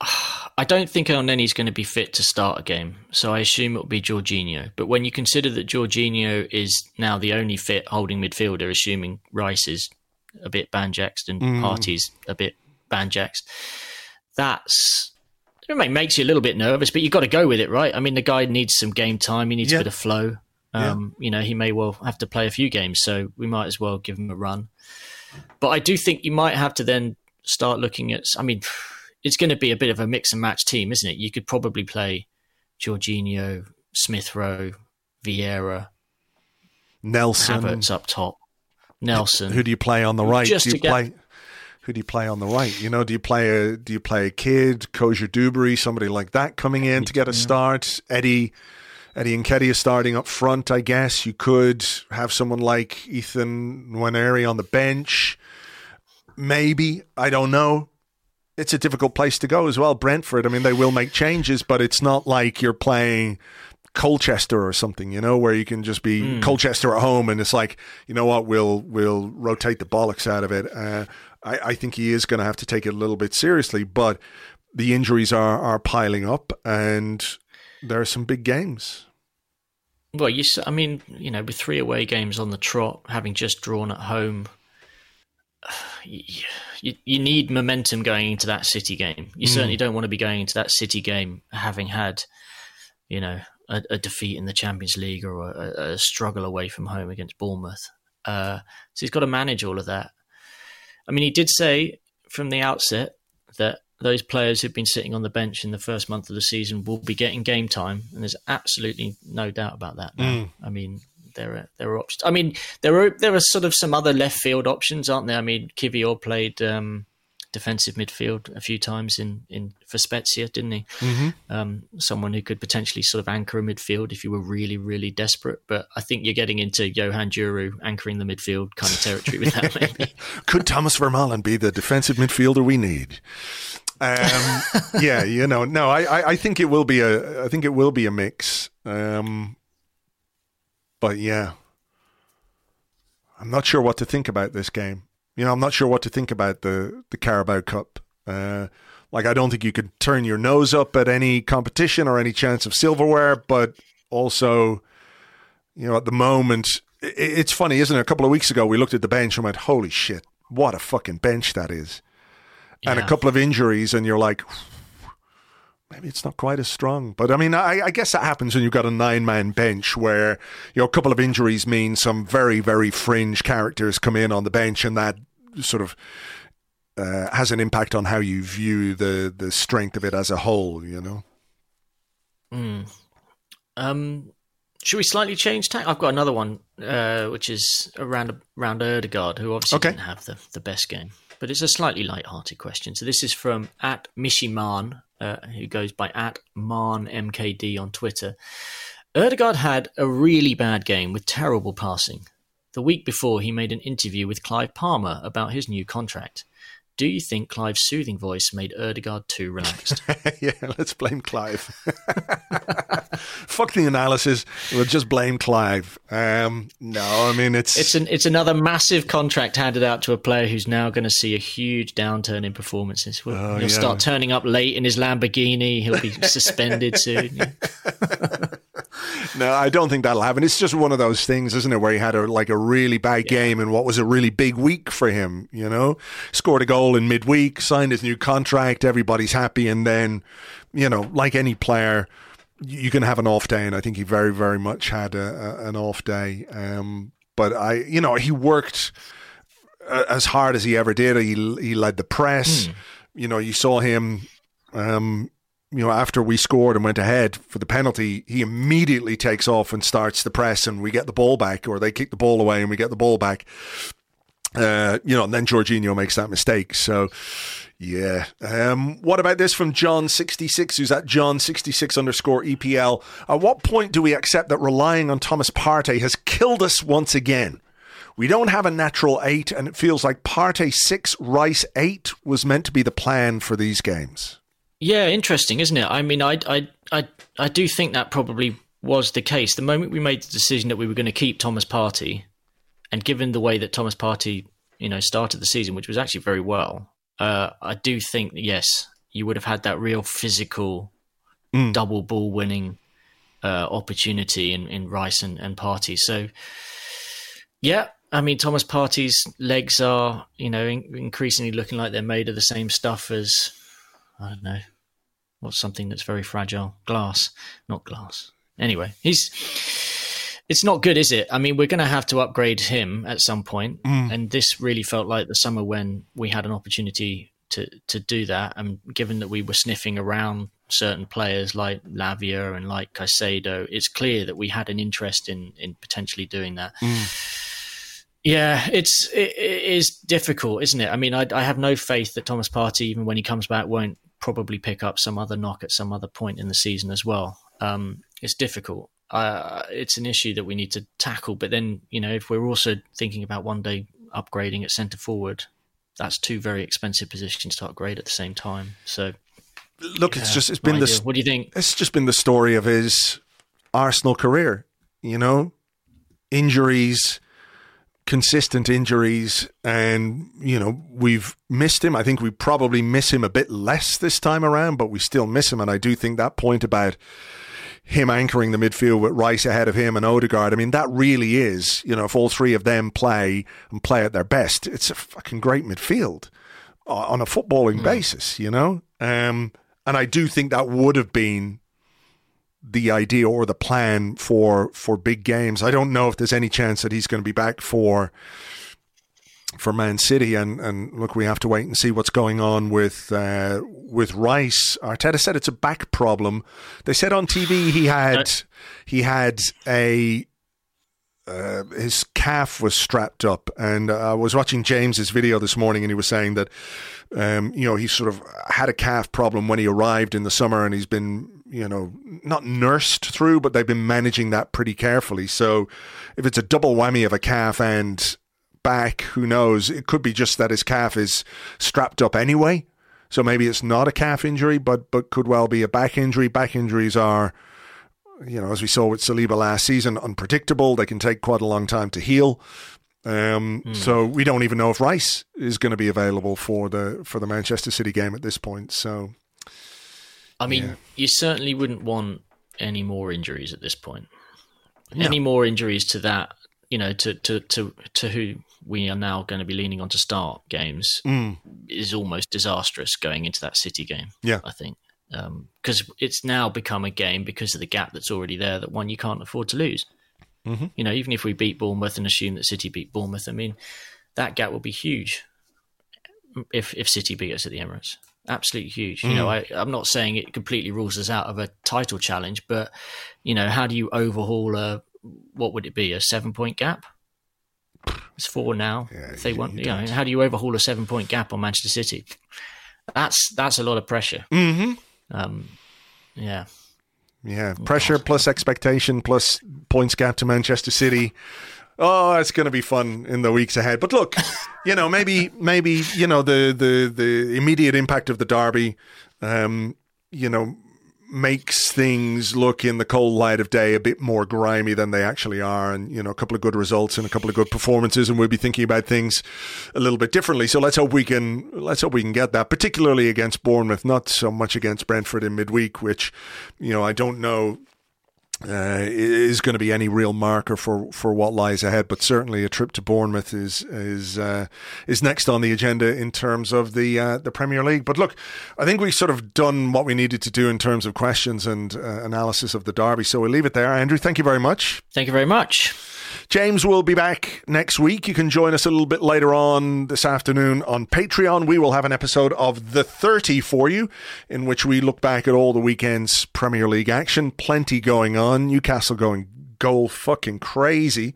A: *sighs*
B: I don't think Elneny's going to be fit to start a game, so I assume it'll be Jorginho. But when you consider that Jorginho is now the only fit holding midfielder, assuming Rice is a bit banjaxed and mm. Partey's a bit banjaxed, that's it makes you a little bit nervous. But you've got to go with it, right? I mean, the guy needs some game time. He needs yeah. a bit of flow. Um, yeah. You know, he may well have to play a few games, so we might as well give him a run. But I do think you might have to then start looking at. I mean it's going to be a bit of a mix and match team, isn't it? You could probably play Jorginho, Smith Rowe, Vieira,
A: Nelson,
B: Havertz up top, Nelson.
A: Who do you play on the right? Just do you play? Get... Who do you play on the right? You know, do you play a do you play a kid, Cozier-Duberry, somebody like that coming in to get a start? Eddie, Eddie Nketiah starting up front. I guess you could have someone like Ethan Nwaneri on the bench. Maybe I don't know it's a difficult place to go as well. Brentford. I mean, they will make changes, but it's not like you're playing Colchester or something, you know, where you can just be mm. Colchester at home and it's like, you know what, we'll we'll rotate the bollocks out of it. Uh, I, I think he is going to have to take it a little bit seriously, but the injuries are are piling up and there are some big games.
B: Well, you, I mean, you know, with three away games on the trot, having just drawn at home, *sighs* you, you need momentum going into that City game. You mm. certainly don't want to be going into that City game having had, you know, a, a defeat in the Champions League or a, a, struggle away from home against Bournemouth. Uh, so he's got to manage all of that. I mean, he did say from the outset that those players who've been sitting on the bench in the first month of the season will be getting game time, and there's absolutely no doubt about that. Mm. I mean, there are there are options. I mean, there are there are sort of some other left field options, aren't there? I mean, Kiwior played um, defensive midfield a few times in, in for Spezia, didn't he? Mm-hmm. Um, someone who could potentially sort of anchor a midfield if you were really really desperate. But I think you're getting into Johan Djourou anchoring the midfield kind of territory with that. *laughs* Maybe
A: could Thomas Vermaelen be the defensive midfielder we need? Um, *laughs* yeah, you know, no, I, I, think it will be a, I think it will be a mix. Um, but yeah, I'm not sure what to think about this game. You know, I'm not sure what to think about the the Carabao Cup. Uh, like, I don't think you could turn your nose up at any competition or any chance of silverware, but also, you know, at the moment, it, it's funny, isn't it? A couple of weeks ago, we looked at the bench and went, "Holy shit, what a fucking bench that is!" Yeah. And a couple of injuries, and you're like, maybe it's not quite as strong. But I mean, I, I guess that happens when you've got a nine man bench where you know a couple of injuries mean some very very fringe characters come in on the bench, and that sort of. Uh, has an impact on how you view the the strength of it as a whole, you know.
B: Mm. Um, should we slightly change tack? I've got another one, uh, which is around around Odegaard, who obviously okay. didn't have the, the best game, but it's a slightly light-hearted question. So this is from at Mishiman uh, who goes by at MarnMKD on Twitter. Odegaard had a really bad game with terrible passing. The week before, he made an interview with Clive Palmer about his new contract. Do you think Clive's soothing voice made Odegaard too relaxed? *laughs*
A: yeah, let's blame Clive. *laughs* Fuck the analysis. We'll just blame Clive. Um, no, I mean it's
B: it's an it's another massive contract handed out to a player who's now going to see a huge downturn in performances. He'll, oh, he'll yeah. start turning up late in his Lamborghini. He'll be suspended soon. *laughs*
A: no, I don't think that'll happen. It's just one of those things, isn't it, where he had a like a really bad yeah. game and what was a really big week for him. You know, scored a goal in midweek, signed his new contract, everybody's happy, and then, you know, like any player, you can have an off day, and I think he very, very much had a, a, an off day. Um, but I, you know, he worked uh, as hard as he ever did. He he led the press. Mm. You know, you saw him. Um, you know, after we scored and went ahead for the penalty, he immediately takes off and starts the press, and we get the ball back, or they kick the ball away and we get the ball back. Uh, you know, and then Jorginho makes that mistake. So, yeah. Um, what about this from John66, who's at John66 underscore EPL? At what point do we accept that relying on Thomas Partey has killed us once again? we don't have a natural eight, and it feels like Partey six, Rice eight was meant to be the plan for these games.
B: Yeah, interesting, isn't it? I mean, I, I, I, I do think that probably was the case. The moment we made the decision that we were going to keep Thomas Partey, and given the way that Thomas Partey, you know, started the season, which was actually very well, uh, I do think yes, you would have had that real physical mm. double ball winning uh, opportunity in, in Rice and, and Partey. So, yeah, I mean, Thomas Partey's legs are, you know, in, increasingly looking like they're made of the same stuff as, I don't know, what's something that's very fragile? Glass, not glass. Anyway, he's. It's not good, is it? I mean, we're going to have to upgrade him at some point, mm. and this really felt like the summer when we had an opportunity to to do that. And given that we were sniffing around certain players like Lavia and like Caicedo, it's clear that we had an interest in in potentially doing that. Mm. Yeah, it's it, it is difficult, isn't it? I mean, I, I have no faith that Thomas Partey, even when he comes back, won't probably pick up some other knock at some other point in the season as well. Um, it's difficult. Uh, it's an issue that we need to tackle. But then, you know, if we're also thinking about one day upgrading at centre forward, that's two very expensive positions to upgrade at the same time. So,
A: look, yeah, it's just it's been the
B: what do you think?
A: It's just been the story of his Arsenal career. You know, injuries, consistent injuries, and you know we've missed him. I think we probably miss him a bit less this time around, but we still miss him. And I do think that point about him anchoring the midfield with Rice ahead of him and Odegaard. I mean, that really is, you know, if all three of them play and play at their best, it's a fucking great midfield on a footballing mm. basis, you know? Um, and I do think that would have been the idea or the plan for for big games. I don't know if there's any chance that he's going to be back for for Man City, and and look, we have to wait and see what's going on with uh, with Rice. Arteta said it's a back problem. They said on TV he had he had a uh, his calf was strapped up, and uh, I was watching James's video this morning, and he was saying that um, you know he sort of had a calf problem when he arrived in the summer, and he's been you know not nursed through, but they've been managing that pretty carefully. So if it's a double whammy of a calf and back, who knows? It could be just that his calf is strapped up anyway. So maybe it's not a calf injury, but but could well be a back injury. Back injuries are, you know, as we saw with Saliba last season, unpredictable. They can take quite a long time to heal. Um, mm. So we don't even know if Rice is going to be available for the for the Manchester City game at this point. So,
B: I mean, yeah. you certainly wouldn't want any more injuries at this point. No. Any more injuries to that, you know, to to to to who we are now going to be leaning on to start games mm. is almost disastrous going into that City game.
A: Yeah,
B: I think because um, it's now become a game because of the gap that's already there that one you can't afford to lose. Mm-hmm. You know, even if we beat Bournemouth and assume that City beat Bournemouth, I mean, that gap will be huge if if City beat us at the Emirates. Absolutely huge. Mm. You know, mm. I, I'm not saying it completely rules us out of a title challenge, but you know, how do you overhaul a what would it be a seven point gap? It's four now. Yeah, if they you, want, you, you know, how do you overhaul a seven point gap on Manchester City? That's that's a lot of pressure.
A: Mm-hmm.
B: Um, yeah.
A: Yeah, pressure plus expectation plus points gap to Manchester City. Oh, it's going to be fun in the weeks ahead. But look, *laughs* you know, maybe maybe you know the the the immediate impact of the derby. Um, you know, makes things look in the cold light of day a bit more grimy than they actually are. And, you know, a couple of good results and a couple of good performances, and we'll be thinking about things a little bit differently. So let's hope we can, let's hope we can get that, particularly against Bournemouth, not so much against Brentford in midweek, which, you know, I don't know uh, is going to be any real marker for, for what lies ahead. But certainly, a trip to Bournemouth is is uh, is next on the agenda in terms of the uh, the Premier League. But look, I think we've sort of done what we needed to do in terms of questions and uh, analysis of the derby. So we'll leave it there. Andrew, thank you very much.
B: Thank you very much.
A: James will be back next week. You can join us a little bit later on this afternoon on Patreon. We will have an episode of The 30 for you, in which we look back at all the weekend's Premier League action. Plenty going on. Newcastle going goal fucking crazy.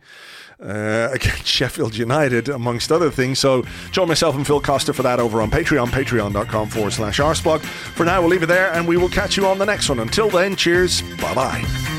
A: Uh, *laughs* against Sheffield United, amongst other things. So join myself and Phil Costa for that over on Patreon, patreon.com forward slash arseblog. For now, we'll leave it there and we will catch you on the next one. Until then, cheers. Bye bye.